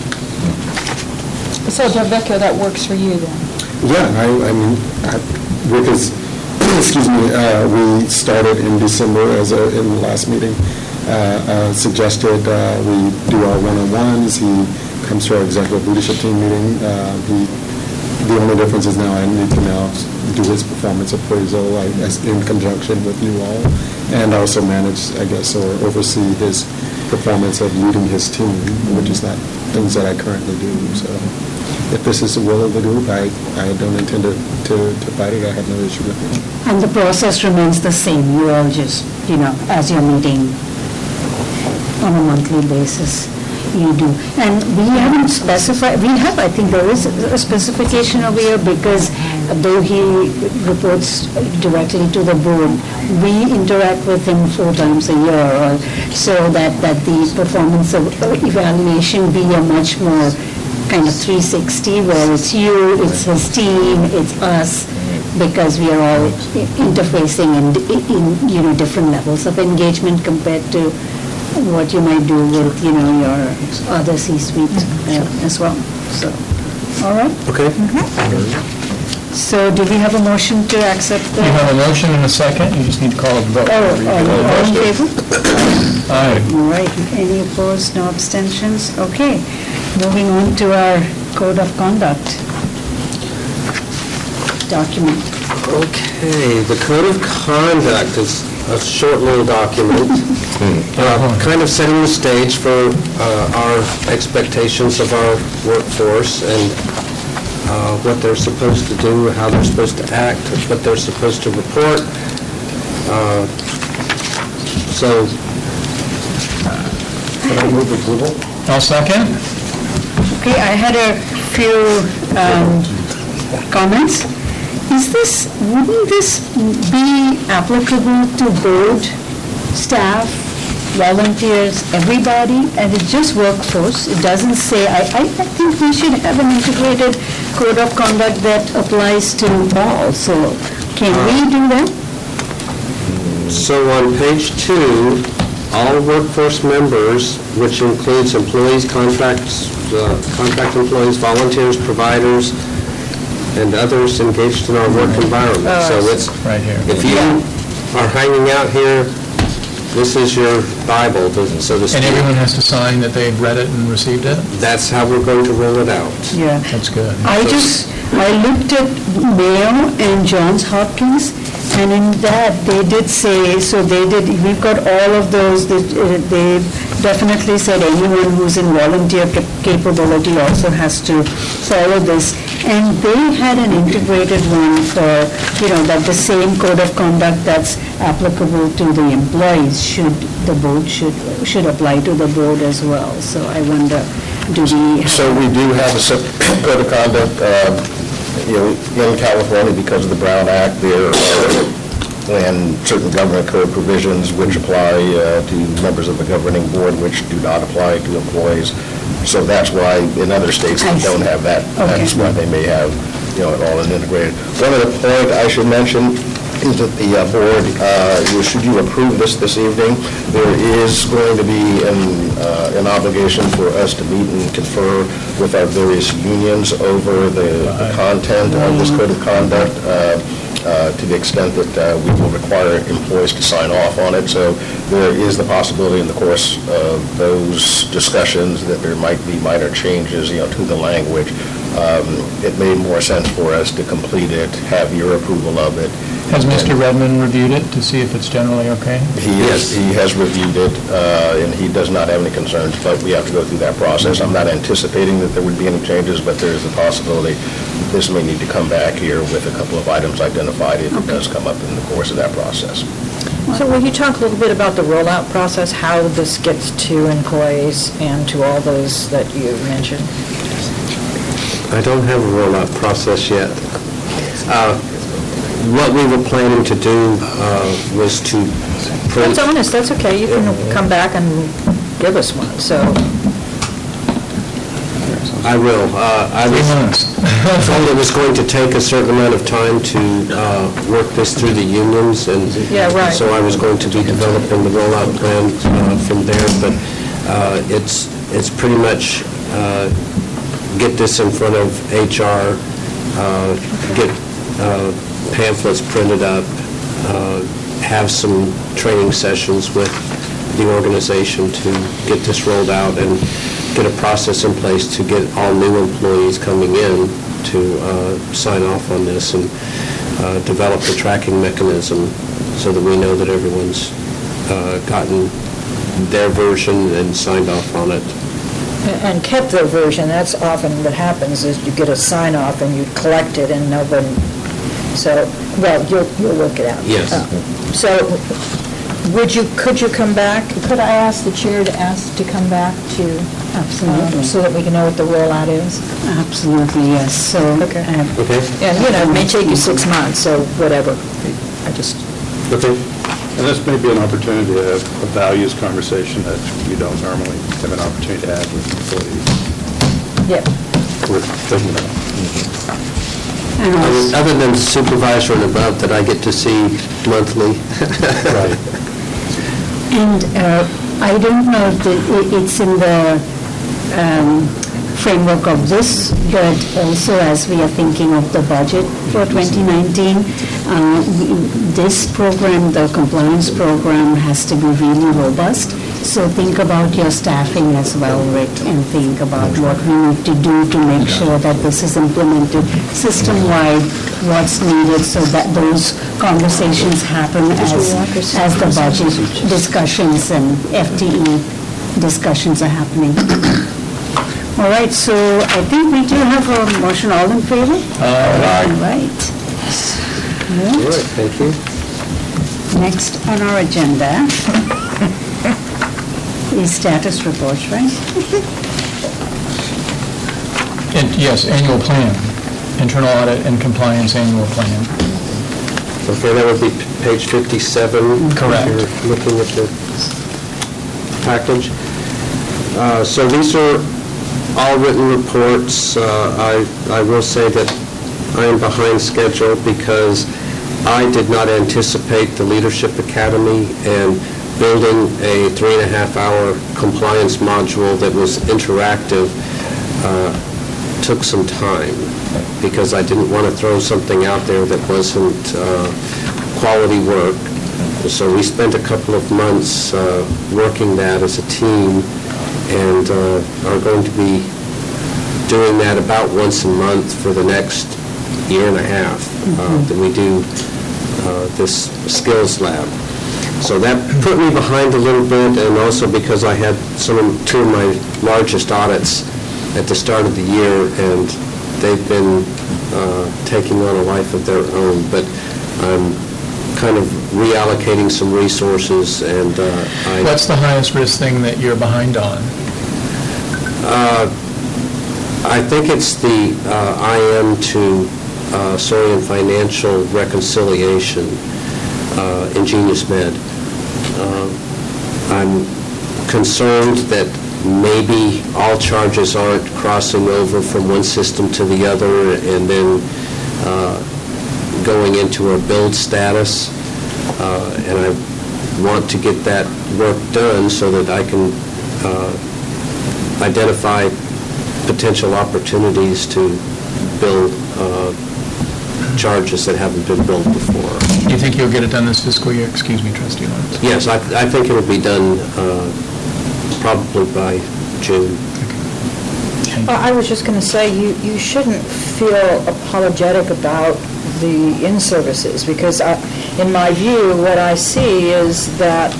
[SPEAKER 2] So Rebecca, that works for you then?
[SPEAKER 9] Yeah, I, I mean, I- Rick is, [clears throat] excuse me, uh, we started in December as a, in the last meeting uh, uh, suggested uh, we do our one-on-ones. He comes to our executive leadership team meeting. Uh, He, the only difference is now I need to now do his performance appraisal as- in conjunction with you all, and also manage, I guess, or oversee his performance of leading his team, which is not things that I currently do. So if this is the will of the group, I, I don't intend to, to to fight it. I have no issue with it.
[SPEAKER 1] And the process remains the same, you all just, you know, as you're meeting on a monthly basis, you do. And we haven't specified, we have, I think there is a specification over here because though he reports directly to the board, we interact with him four times a year uh, so that, that the performance of uh, evaluation be a much more kind of 360 where it's you, it's his team, it's us, because we are all interfacing in, in, you know, different levels of engagement compared to what you might do with, you know, your other C-suite uh, as well, so, all right?
[SPEAKER 5] Okay.
[SPEAKER 1] So do we have a motion to accept the?
[SPEAKER 4] You have a motion and a second, you just need to call a vote.
[SPEAKER 1] Oh, all all in favor?
[SPEAKER 4] Aye.
[SPEAKER 1] All right, any opposed, no abstentions? Okay, moving on to our code of conduct document.
[SPEAKER 5] Okay, the code of conduct is a short little document, uh, kind of setting the stage for uh, our expectations of our workforce and uh, what they're supposed to do, how they're supposed to act, what they're supposed to report. Uh, So,
[SPEAKER 10] Can I move approval?
[SPEAKER 4] I'll second.
[SPEAKER 1] Okay, I had a few um, comments. Is this, wouldn't this be applicable to board, staff, volunteers, everybody? And it's just workforce, it doesn't say, I, I I think we should have an integrated code of conduct that applies to all, so can we do that?
[SPEAKER 5] So on page two, all workforce members, which includes employees, contracts, uh, contract employees, volunteers, providers, and others engaged in our work environment. So it's,
[SPEAKER 4] Right here.
[SPEAKER 5] if you are hanging out here, this is your Bible, doesn't it so to speak.
[SPEAKER 4] And everyone has to sign that they've read it and received it?
[SPEAKER 5] That's how we're going to roll it out.
[SPEAKER 1] Yeah.
[SPEAKER 4] That's good.
[SPEAKER 1] I just, I looked at Mayo and Johns Hopkins, and in that, they did say, so they did, we've got all of those, that, uh, they definitely said anyone who's in volunteer cap- capability also has to follow this. And they had an integrated one for, you know, that the same code of conduct that's applicable to the employees should, the board should, should apply to the board as well. So I wonder, do we
[SPEAKER 10] So we do have a separate [coughs] code of conduct, um, you know, in California, because of the Brown Act, there are, and certain government code provisions which apply uh, to members of the governing board, which do not apply to employees. So that's why in other states,
[SPEAKER 1] I
[SPEAKER 10] they
[SPEAKER 1] see.
[SPEAKER 10] don't have that. That's
[SPEAKER 1] Okay.
[SPEAKER 10] why they may have, you know, it all in integrated. One other point I should mention is that the uh, board, uh, you- should you approve this this evening, there is going to be an uh, an obligation for us to meet and confer with our various unions over the the content of this code of conduct, uh, uh, to the extent that uh, we will require employees to sign off on it. So there is the possibility in the course of those discussions that there might be minor changes, you know, to the language. Um, It made more sense for us to complete it, have your approval of it.
[SPEAKER 4] Has Mr. Redmond reviewed it to see if it's generally okay?
[SPEAKER 10] He is, he has reviewed it, uh, and he does not have any concerns, but we have to go through that process. I'm not anticipating that there would be any changes, but there is a possibility that this may need to come back here with a couple of items identified if it does come up in the course of that process.
[SPEAKER 2] So will you talk a little bit about the rollout process, how this gets to employees and to all those that you mentioned?
[SPEAKER 5] I don't have a rollout process yet. Uh, What we were planning to do uh, was to print...
[SPEAKER 2] That's honest, that's okay, you can come back and give us one, so.
[SPEAKER 5] I will. Uh, I
[SPEAKER 4] Three
[SPEAKER 5] was
[SPEAKER 4] months. [laughs]
[SPEAKER 5] told it was going to take a certain amount of time to uh, work this through the unions, and
[SPEAKER 2] Yeah, right.
[SPEAKER 5] so I was going to be developing the rollout plan uh, from there, but uh, it's, it's pretty much uh, get this in front of HR, uh, get uh, pamphlets printed up, uh, have some training sessions with the organization to get this rolled out and get a process in place to get all new employees coming in to uh, sign off on this and uh, develop the tracking mechanism so that we know that everyone's gotten their version and signed off on it.
[SPEAKER 2] And kept their version, that's often what happens, is you get a sign off and you collect it and nobody, so, well, you'll, you'll work it out.
[SPEAKER 5] Yes.
[SPEAKER 2] Uh, So, would you, could you come back, could I ask the chair to ask to come back to, um,
[SPEAKER 1] Absolutely.
[SPEAKER 2] so that we can know what the rollout is?
[SPEAKER 1] Absolutely, yes. So,
[SPEAKER 2] Okay.
[SPEAKER 1] uh,
[SPEAKER 5] Okay?
[SPEAKER 2] And, you know, it may take you six months, so whatever, I just,
[SPEAKER 5] Okay.
[SPEAKER 6] And this may be an opportunity to have a values conversation that you don't normally have an opportunity to have with employees.
[SPEAKER 2] yeah.
[SPEAKER 6] Worth thinking about.
[SPEAKER 1] and
[SPEAKER 5] Other than supervisor and above that I get to see monthly.
[SPEAKER 6] Right.
[SPEAKER 1] And uh, I don't know if the- i- it's in the um, framework of this, but also as we are thinking of the budget for 2019, uh, this program, the compliance program, has to be really robust. So think about your staffing as well, Rick, and think about what we need to do to make sure that this is implemented system-wide, what's needed, so that those conversations happen as, as the budget discussions and FTE discussions are happening. All right, so I think we do have a motion, all in favor? All right.
[SPEAKER 5] All right, thank you.
[SPEAKER 1] Next on our agenda is status reports, right?
[SPEAKER 4] And yes, annual plan, internal audit and compliance annual plan.
[SPEAKER 5] Okay, that would be p- page 57.
[SPEAKER 4] Correct.
[SPEAKER 5] If you're looking at the package. Uh, So these are all written reports. Uh, I I will say that I am behind schedule because I did not anticipate the Leadership Academy and building a three-and-a-half-hour compliance module that was interactive uh, took some time, because I didn't want to throw something out there that wasn't uh, quality work. So we spent a couple of months uh, working that as a team, and uh, are going to be doing that about once a month for the next year and a half, uh, that we do uh, this skills lab. So that put me behind a little bit, and also because I had some, of- two of my largest audits at the start of the year, and they've been uh, taking on a life of their own. But I'm kind of reallocating some resources, and uh, I...
[SPEAKER 4] What's the highest risk thing that you're behind on?
[SPEAKER 5] I think it's the uh, IM to uh, Soarian Financial Reconciliation uh, in Genius Med. Uh, I'm concerned that maybe all charges aren't crossing over from one system to the other and then uh, going into a build status. Uh, And I want to get that work done so that I can uh, identify potential opportunities to build uh, charges that haven't been built before.
[SPEAKER 4] Do you think you'll get it done this fiscal year? Excuse me, trustee Lawrence.
[SPEAKER 5] Yes, I I think it'll be done uh, probably by June.
[SPEAKER 2] Well, I was just going to say, you, you shouldn't feel apologetic about the in-services, because I, in my view, what I see is that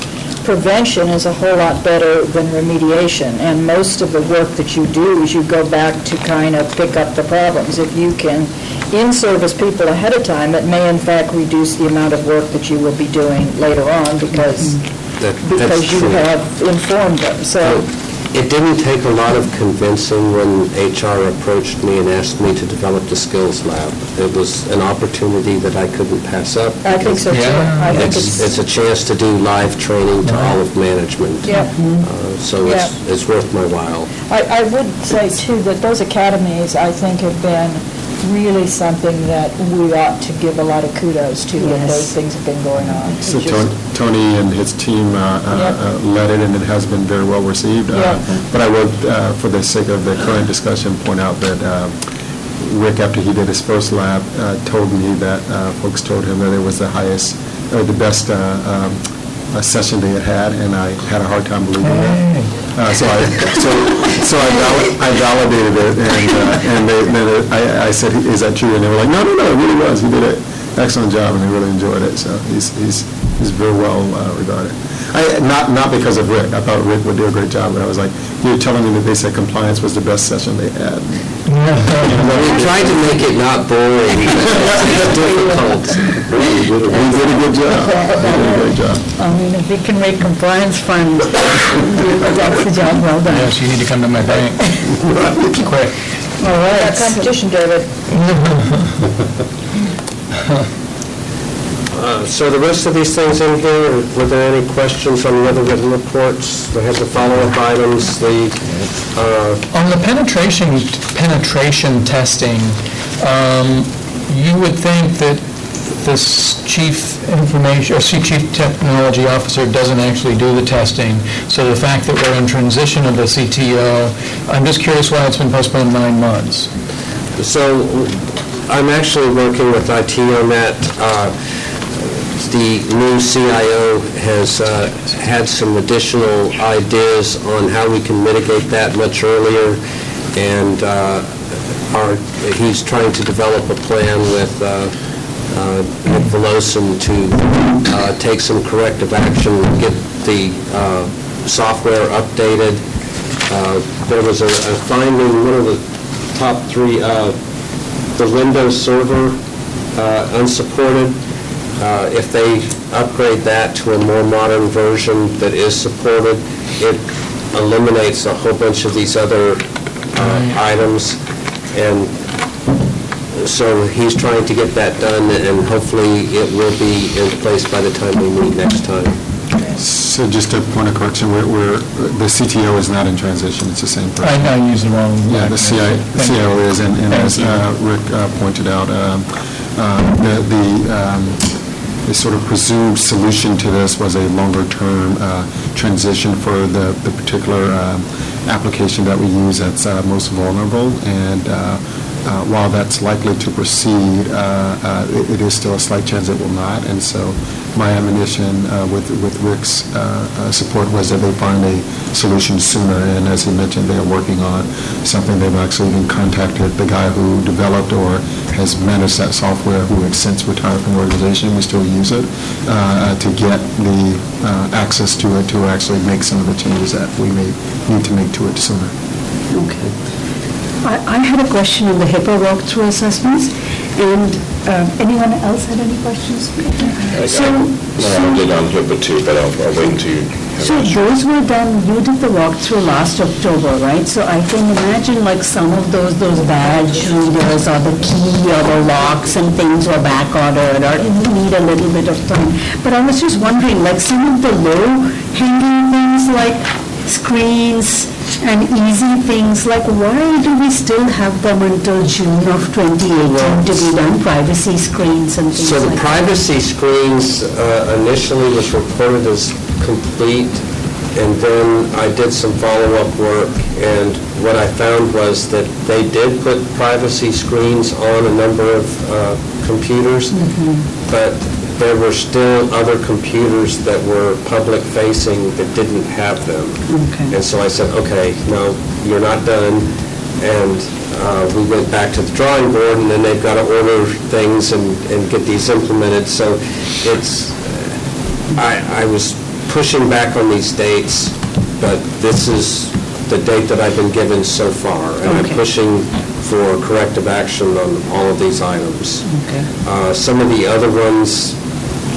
[SPEAKER 2] prevention is a whole lot better than remediation, and most of the work that you do is you go back to kind of pick up the problems. If you can in-service people ahead of time, it may in fact reduce the amount of work that you will be doing later on, because,
[SPEAKER 5] That-
[SPEAKER 2] because you
[SPEAKER 5] true.
[SPEAKER 2] have informed them, so...
[SPEAKER 5] It didn't take a lot of convincing when HR approached me and asked me to develop the skills lab. It was an opportunity that I couldn't pass up.
[SPEAKER 2] I think so, too.
[SPEAKER 4] Yeah.
[SPEAKER 2] I think
[SPEAKER 5] It's
[SPEAKER 2] it's...
[SPEAKER 5] it's a chance to do live training to all of management.
[SPEAKER 2] Yeah.
[SPEAKER 5] Uh, So it's it's worth my while.
[SPEAKER 2] I, I would say too that those academies, I think, have been really something that we ought to give a lot of kudos to, and those things have been going on.
[SPEAKER 9] So
[SPEAKER 2] just-
[SPEAKER 9] Ton- Tony and his team uh, uh,
[SPEAKER 2] Yep.
[SPEAKER 9] uh, led it, and it has been very well received. Uh, But I would, uh, for the sake of the current discussion, point out that uh, Rick, after he did his first lab, uh, told me that uh, folks told him that it was the highest, or the best uh, um, a session they had had, and I had a hard time believing it. Uh, So I, so, so I I validated it, and, uh, and they, then it- I, I said, is that true? And they were like, no, no, no, it really was, he did an excellent job, and they really enjoyed it, so he's, he's, he's very well uh, regarded. I, not, not because of Rick, I thought Rick would do a great job, but I was like, you were telling me that they said compliance was the best session they had. [laughs]
[SPEAKER 5] We tried to make it not boring, but [laughs] difficult.
[SPEAKER 9] He did a good job, he did a great job.
[SPEAKER 1] I mean, if we can make compliance fund, [laughs] that's the job well done.
[SPEAKER 4] Yes, you need to come to my bank. Quick.
[SPEAKER 1] All right.
[SPEAKER 2] That competition, David.
[SPEAKER 5] Uh, So the rest of these things in here, were there any questions on the other written reports? They have the follow-up items, the, uh,
[SPEAKER 4] On the penetration, penetration testing, um, you would think that this chief information, or chief technology officer doesn't actually do the testing, so the fact that we're in transition of the CTO, I'm just curious why it's been postponed nine months.
[SPEAKER 5] So I'm actually working with IT on that. Uh, The new CIO has uh, had some additional ideas on how we can mitigate that much earlier, and uh, are- he's trying to develop a plan with uh, uh, Nick Velosin to uh, take some corrective action, get the uh, software updated. There was a a finding, one of the top three, the Windows Server unsupported. Uh, If they upgrade that to a more modern version that is supported, it eliminates a whole bunch of these other uh, items. And so he's trying to get that done, and hopefully it will be in place by the time we meet next time.
[SPEAKER 9] So just a point of correction, we're, we're- the CTO is not in transition, it's the same person.
[SPEAKER 4] I I used the wrong...
[SPEAKER 9] Yeah, the CI
[SPEAKER 4] Thank.
[SPEAKER 9] CIO is, and and as uh, Rick uh, pointed out, um, um, the, the um, the sort of presumed solution to this was a longer-term uh, transition for the, the particular um, application that we use that's uh, most vulnerable, and uh, uh, while that's likely to proceed, uh, it it is still a slight chance it will not, and so my admonition with, with Rick's support was that they find a solution sooner, and as he mentioned, they are working on something, they've actually even contacted the guy who developed or has managed that software, who had since retired from the organization, we still use it, uh, to get the uh, access to it, to actually make some of the changes that we may need to make to it sooner.
[SPEAKER 1] Okay. I I had a question on the HIPAA walkthrough assessments, and um, anyone else had any questions? I, So,
[SPEAKER 8] I did on HIPAA too, but I'll I'll wait until you have
[SPEAKER 1] so those were done, you did the walkthrough last October, right? So I can imagine like some of those, those badge readers or the key or the locks and things were back ordered or need a little bit of time. But I was just wondering, like some of the low hanging things like screens and easy things, like why do we still have them until June of 2018 to be done, privacy screens and things
[SPEAKER 5] So
[SPEAKER 1] like
[SPEAKER 5] the
[SPEAKER 1] that?
[SPEAKER 5] privacy screens uh, initially was reported as complete, and then I did some follow-up work, and what I found was that they did put privacy screens on a number of uh, computers, but there were still other computers that were public-facing that didn't have them.
[SPEAKER 1] Okay.
[SPEAKER 5] And so I said, okay, no, you're not done. And uh, we went back to the drawing board, and then they've got to order things and and get these implemented. So it's, I I was pushing back on these dates, but this is the date that I've been given so far. And I'm
[SPEAKER 1] Okay.
[SPEAKER 5] pushing for corrective action on all of these items.
[SPEAKER 1] Okay.
[SPEAKER 5] Uh, Some of the other ones,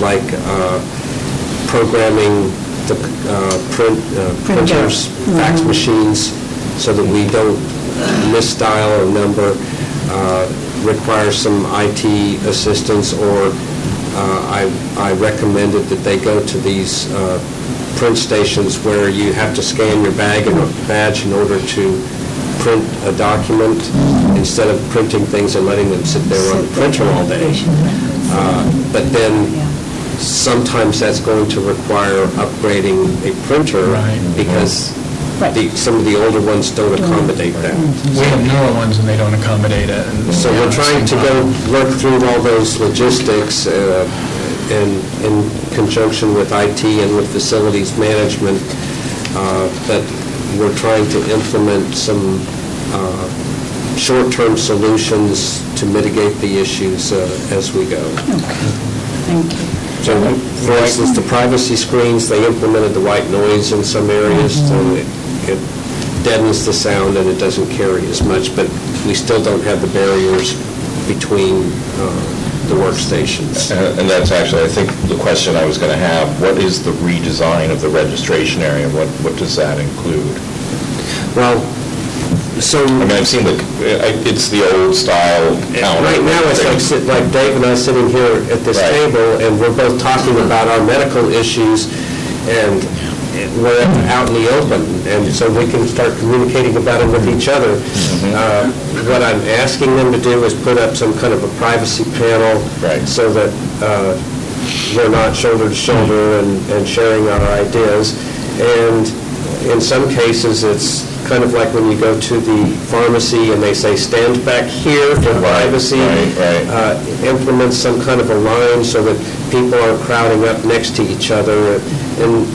[SPEAKER 5] like uh, programming the uh, print uh,
[SPEAKER 1] Printer.
[SPEAKER 5] printers, fax machines, so that we don't misdial a number, uh, requires some IT assistance, or I I recommended that they go to these uh, print stations where you have to scan your bag and a badge in order to print a document, instead of printing things and letting them sit there on the printer all day. Uh, But then, sometimes that's going to require upgrading a printer, because
[SPEAKER 1] Right.
[SPEAKER 5] the, some of the older ones don't accommodate that.
[SPEAKER 4] We have newer ones and they don't accommodate it. and-
[SPEAKER 5] So we're trying to go work through all those logistics. uh, in in conjunction with IT and with facilities management, uh, that we're trying to implement some uh, short-term solutions to mitigate the issues uh, as we go. Okay.
[SPEAKER 1] Thank you.
[SPEAKER 5] So, for instance, the privacy screens, they implemented the white noise in some areas, so it it deadens the sound and it doesn't carry as much, but we still don't have the barriers between uh, the workstations.
[SPEAKER 8] And and that's actually, I think, the question I was going to have. What is the redesign of the registration area? What, what does that include?
[SPEAKER 5] Well, so...
[SPEAKER 8] I mean, I've seen the, it's the old style counter.
[SPEAKER 5] Right now, it's like, sit- like Dave and I sitting here at this
[SPEAKER 8] Right.
[SPEAKER 5] table, and we're both talking about our medical issues, and we're out in the open, and so we can start communicating about it with each other. Uh, What I'm asking them to do is put up some kind of a privacy panel,
[SPEAKER 8] Right.
[SPEAKER 5] so that uh, we're not shoulder to shoulder and and sharing our ideas. And in some cases, it's kind of like when you go to the pharmacy and they say, stand back here for privacy.
[SPEAKER 8] right, right.
[SPEAKER 5] Uh, Implement some kind of a line so that people aren't crowding up next to each other. And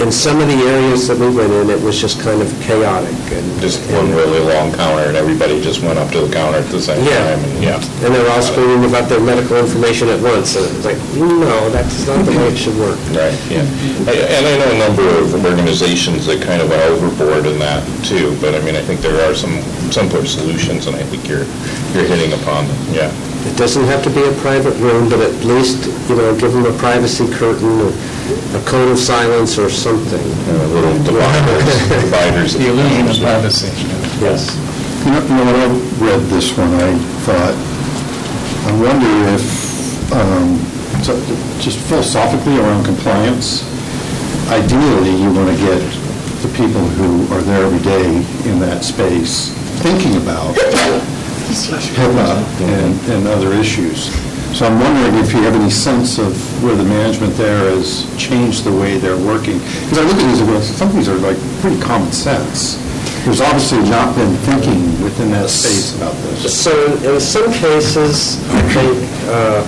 [SPEAKER 5] in some of the areas that we went in, it was just kind of chaotic. and
[SPEAKER 8] Just one really long counter, and everybody just went up to the counter at the same
[SPEAKER 5] Yeah.
[SPEAKER 8] time, and, yeah.
[SPEAKER 5] And they're all screaming about their medical information at once. And it's like, no, that's not the way it should work.
[SPEAKER 8] Right, yeah. I- And I know a number of organizations that kind of went overboard in that too, but I mean, I think there are some simpler solutions, and I think you're, you're hitting upon them, yeah.
[SPEAKER 5] It doesn't have to be a private room, but at least, you know, give them a privacy curtain, a- a code of silence or something.
[SPEAKER 8] Uh, Little dividers, [laughs] dividers.
[SPEAKER 4] The illusion of privacy.
[SPEAKER 5] Yes.
[SPEAKER 6] You know, you know, when I read this one, I thought, I wonder if, um, so- just philosophically around compliance, ideally, you want to get the people who are there every day in that space thinking about HIPAA and, and other issues. So I'm wondering if you have any sense of where the management there has changed the way they're working. Because I look at these, go, some of these are like pretty common sense. There's obviously not been thinking within that space about this.
[SPEAKER 5] So in some cases, I think uh,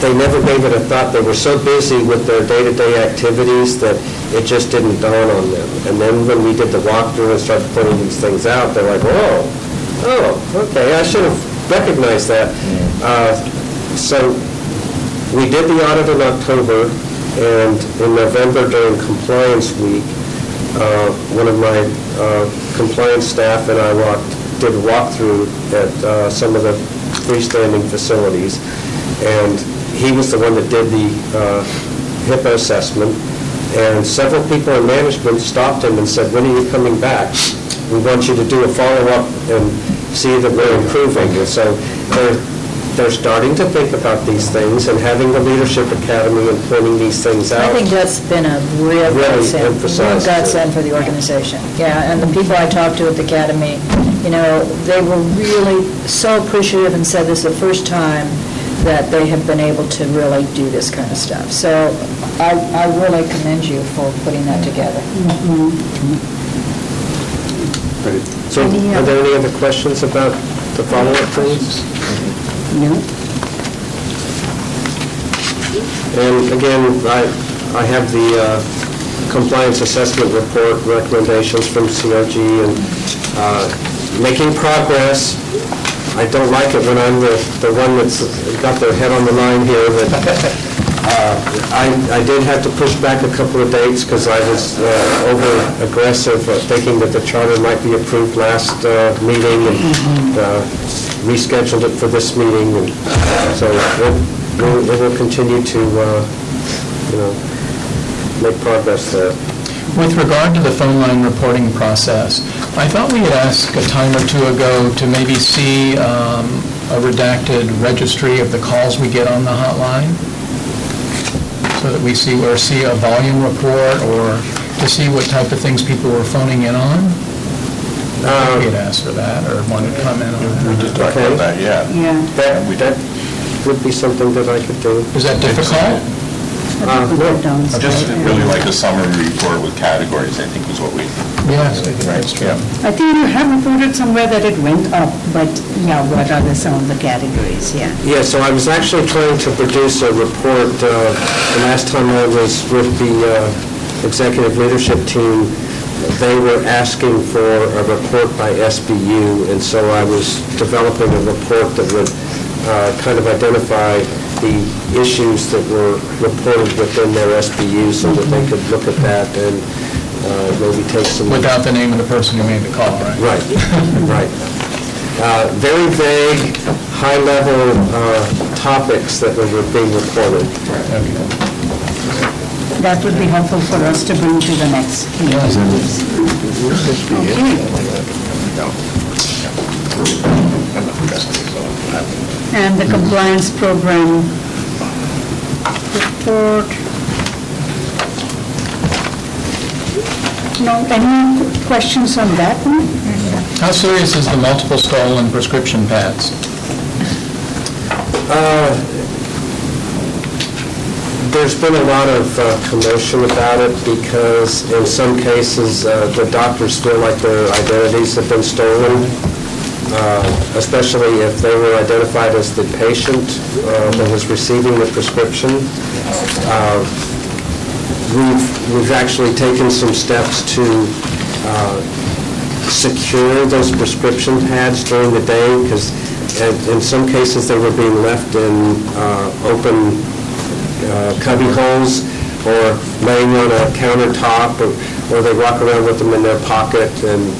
[SPEAKER 5] they never gave it a thought. They were so busy with their day-to-day activities that it just didn't dawn on them. And then when we did the walkthrough and started pointing these things out, they're like, whoa, oh, okay, I should have recognized that. Uh, So we did the audit in October, and in November during Compliance Week, uh, one of my uh, compliance staff and I walked, did a walkthrough at uh, some of the freestanding facilities, and he was the one that did the uh, HIPAA assessment, and several people in management stopped him and said, when are you coming back? We want you to do a follow-up and see that we're improving. And so they're, they're starting to think about these things and having the Leadership Academy and pointing these things out.
[SPEAKER 2] I think that's been a real
[SPEAKER 5] Really
[SPEAKER 2] godsend, real
[SPEAKER 5] emphasized it.
[SPEAKER 2] godsend for the organization. Yeah, and the people I talked to at the academy, you know, they were really so appreciative and said this is the first time that they have been able to really do this kind of stuff. So I, I really commend you for putting that together. Right.
[SPEAKER 5] So are there any other questions about the follow-up things?
[SPEAKER 1] No?
[SPEAKER 5] And again, I, I have the uh, compliance assessment report recommendations from CRG and uh, making progress. I don't like it when I'm the, the one that's got their head on the line here, but uh, I, I did have to push back a couple of dates because I was uh, over aggressive, uh, thinking that the charter might be approved last uh, meeting and uh, rescheduled it for this meeting. And so we'll- we'll- will continue to, uh, you know, make progress there.
[SPEAKER 4] With regard to the phone line reporting process, I thought we had asked a time or two ago to maybe see um, a redacted registry of the calls we get on the hotline, so that we see, or see a volume report, or to see what type of things people were phoning in on. I think We had asked for that, or wanted to comment on that.
[SPEAKER 8] Just talked about that, yeah.
[SPEAKER 1] Yeah.
[SPEAKER 5] That, that would be something that I could do.
[SPEAKER 4] Is that difficult?
[SPEAKER 5] Uh,
[SPEAKER 1] Put
[SPEAKER 5] no.
[SPEAKER 1] that.
[SPEAKER 8] Just really like a summary report with categories, I think was what we,
[SPEAKER 4] Yes, I think that's true.
[SPEAKER 1] I think you have reported somewhere that it went up, but yeah, what are the, some of the categories, yeah?
[SPEAKER 5] Yeah, so I was actually trying to produce a report, uh, the last time I was with the uh, executive leadership team, they were asking for a report by SBU, and so I was developing a report that would uh, kind of identify the issues that were reported within their SBU so that they could look at that and uh, maybe take some...
[SPEAKER 4] Without the name of the person who made the call, right?
[SPEAKER 5] Right, right. Uh, Very vague, high-level uh, topics that were being reported.
[SPEAKER 1] That would be helpful for us to bring to the next meeting. Okay. And the compliance program report. No, any questions on that one?
[SPEAKER 4] How serious is the multiple stolen prescription pads?
[SPEAKER 5] There's been a lot of uh, commotion about it because in some cases, uh, the doctors feel like their identities have been stolen, uh, especially if they were identified as the patient uh, that was receiving the prescription. Uh, We've, we've actually taken some steps to uh, secure those prescription pads during the day because in some cases, they were being left in uh, open cubby holes or laying on a countertop, or or they walk around with them in their pocket and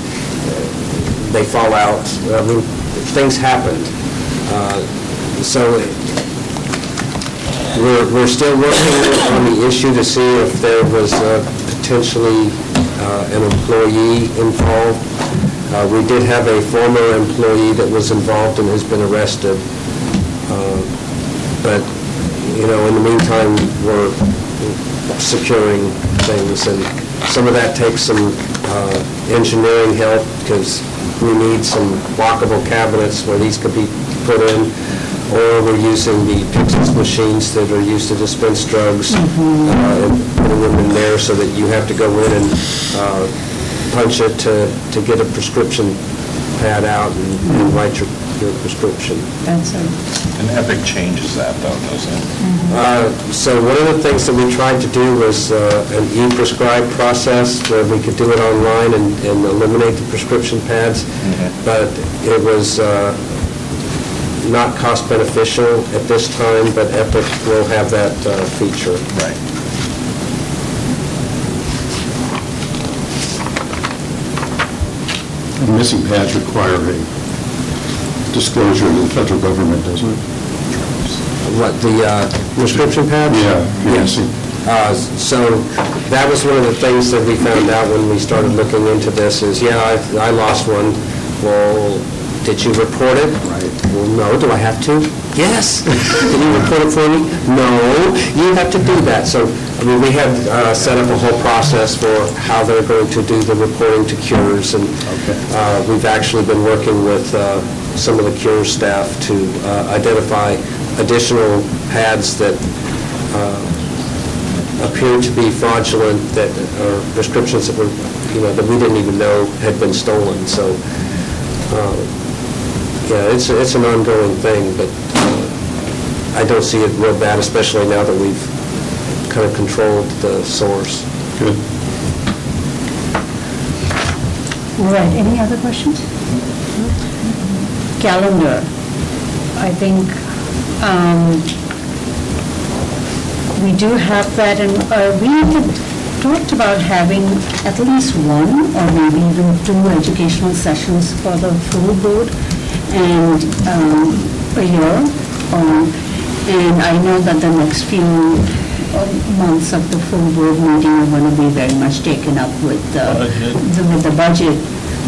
[SPEAKER 5] they fall out. I mean, things happened. Uh, So we're, we're still working on the issue to see if there was uh, potentially uh, an employee involved. Uh, We did have a former employee that was involved and has been arrested. Uh, But, you know, in the meantime, we're securing things, and some of that takes some uh, engineering help, because we need some lockable cabinets where these could be put in, or we're using the Pyxis machines that are used to dispense drugs, uh, and putting them in there so that you have to go in and uh, punch it to to get a prescription pad out and and write your your prescription.
[SPEAKER 1] That's.
[SPEAKER 8] And Epic changes that though, doesn't it?
[SPEAKER 5] Uh, So one of the things that we tried to do was uh, an e-prescribe process where we could do it online and and eliminate the prescription pads, but it was uh, not cost beneficial at this time, but Epic will have that uh, feature.
[SPEAKER 8] Right.
[SPEAKER 6] And Missing pads require a disclosure to the federal government, doesn't it?
[SPEAKER 5] What, the uh, prescription pads?
[SPEAKER 6] Yeah,
[SPEAKER 5] Yes. Uh, So that was one of the things that we found out when we started looking into this is, yeah, I I lost one. Well, did you report it? Right. Well, no, do I have to? Yes. [laughs] Can you report it for me? No, you have to do that. So, I mean, we have uh, set up a whole process for how they're going to do the reporting to Cures, and uh, we've actually been working with uh, some of the Cures staff to uh, identify additional pads that uh, appeared to be fraudulent, that are prescriptions that were, you know, that we didn't even know had been stolen. So, uh, yeah, it's, it's an ongoing thing, but uh, I don't see it real bad, especially now that we've kind of controlled the source.
[SPEAKER 6] Good.
[SPEAKER 1] All right, any other questions? Calendar. I think um, we do have that, and uh, we talked about having at least one or maybe even two educational sessions for the full board and um, a year. um, And I know that the next few uh, months of the full board meeting are going to be very much taken up with the, the- with the budget.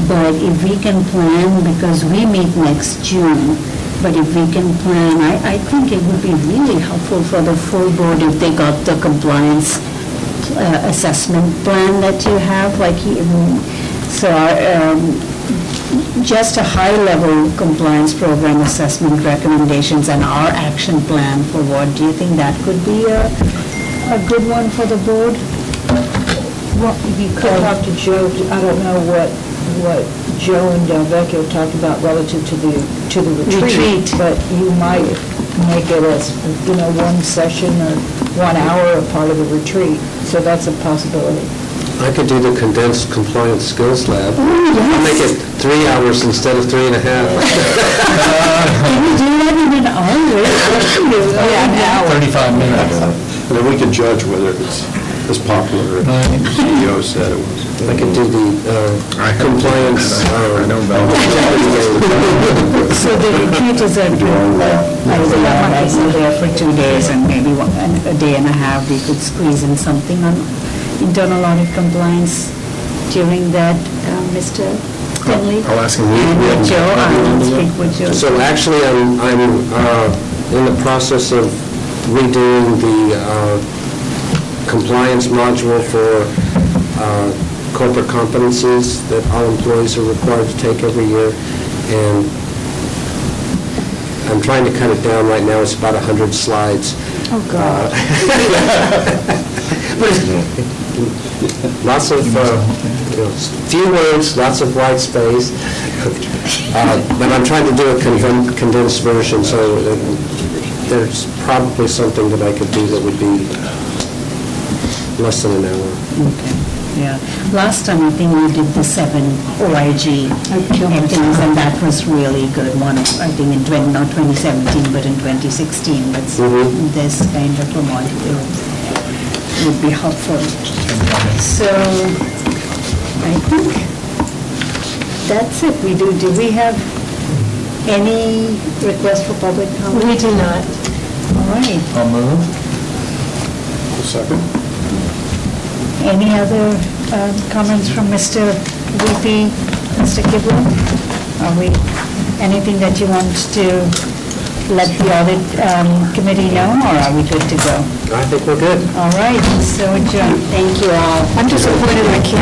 [SPEAKER 1] But if we can plan, because we meet next June, but if we can plan, I, I think it would be really helpful for the full board if they got the compliance uh, assessment plan that you have, like, you- so, um, just a high-level compliance program assessment recommendations and our action plan for what, do you think that could be a,
[SPEAKER 2] a good one for the board? Well, you could talk to Joe, I don't know what, what Joe and Delvecchio talked about relative to the, to the retreat,
[SPEAKER 1] Retreat.
[SPEAKER 2] but you might make it as, you know, one session or one hour a part of the retreat, so that's a possibility.
[SPEAKER 5] I could do the condensed compliance skills lab. I'll make it three hours instead of three and a half. [laughs]
[SPEAKER 1] Can you do that in an hour?
[SPEAKER 2] Yeah, an hour.
[SPEAKER 4] 35 minutes.
[SPEAKER 6] And then we can judge whether it's as popular as the CEO said it was.
[SPEAKER 5] I could do the uh, compliance. uh, [laughs]
[SPEAKER 1] So the retreat is a good idea, I say there for two days and maybe one- a day and a half, we could squeeze in something on internal audit compliance during that, uh, Mr. Finley.
[SPEAKER 9] I'll ask him.
[SPEAKER 1] And with Joe, I will speak with Joe.
[SPEAKER 5] So actually, I'm, I'm uh, in the process of redoing the uh, compliance module for uh, corporate competencies that all employees are required to take every year, and I'm trying to cut it down right now, it's about 100 slides.
[SPEAKER 2] Oh, God. [laughs]
[SPEAKER 5] Lots of, uh, you know, few words, lots of white space, Uh, but I'm trying to do a condensed version, so there's probably something that I could do that would be less than an hour.
[SPEAKER 1] Okay, yeah. Last time, I think we did the seven OIG things, and that was really good. One, I think in 20, not 2017, but in 2016, but
[SPEAKER 5] Mhm.
[SPEAKER 1] this kind of a module would be helpful. So, I think that's it. We do, do we have any request for public comment? We do not. All right.
[SPEAKER 4] I'll move.
[SPEAKER 6] A Second?
[SPEAKER 1] Any other um, comments from Mr. VP, Mr. Giblin? Are we, anything that you want to let the audit um, committee know, or are we good to go?
[SPEAKER 5] I think we're good.
[SPEAKER 1] All right, so adjourned. Thank you all.
[SPEAKER 2] I'm disappointed I can't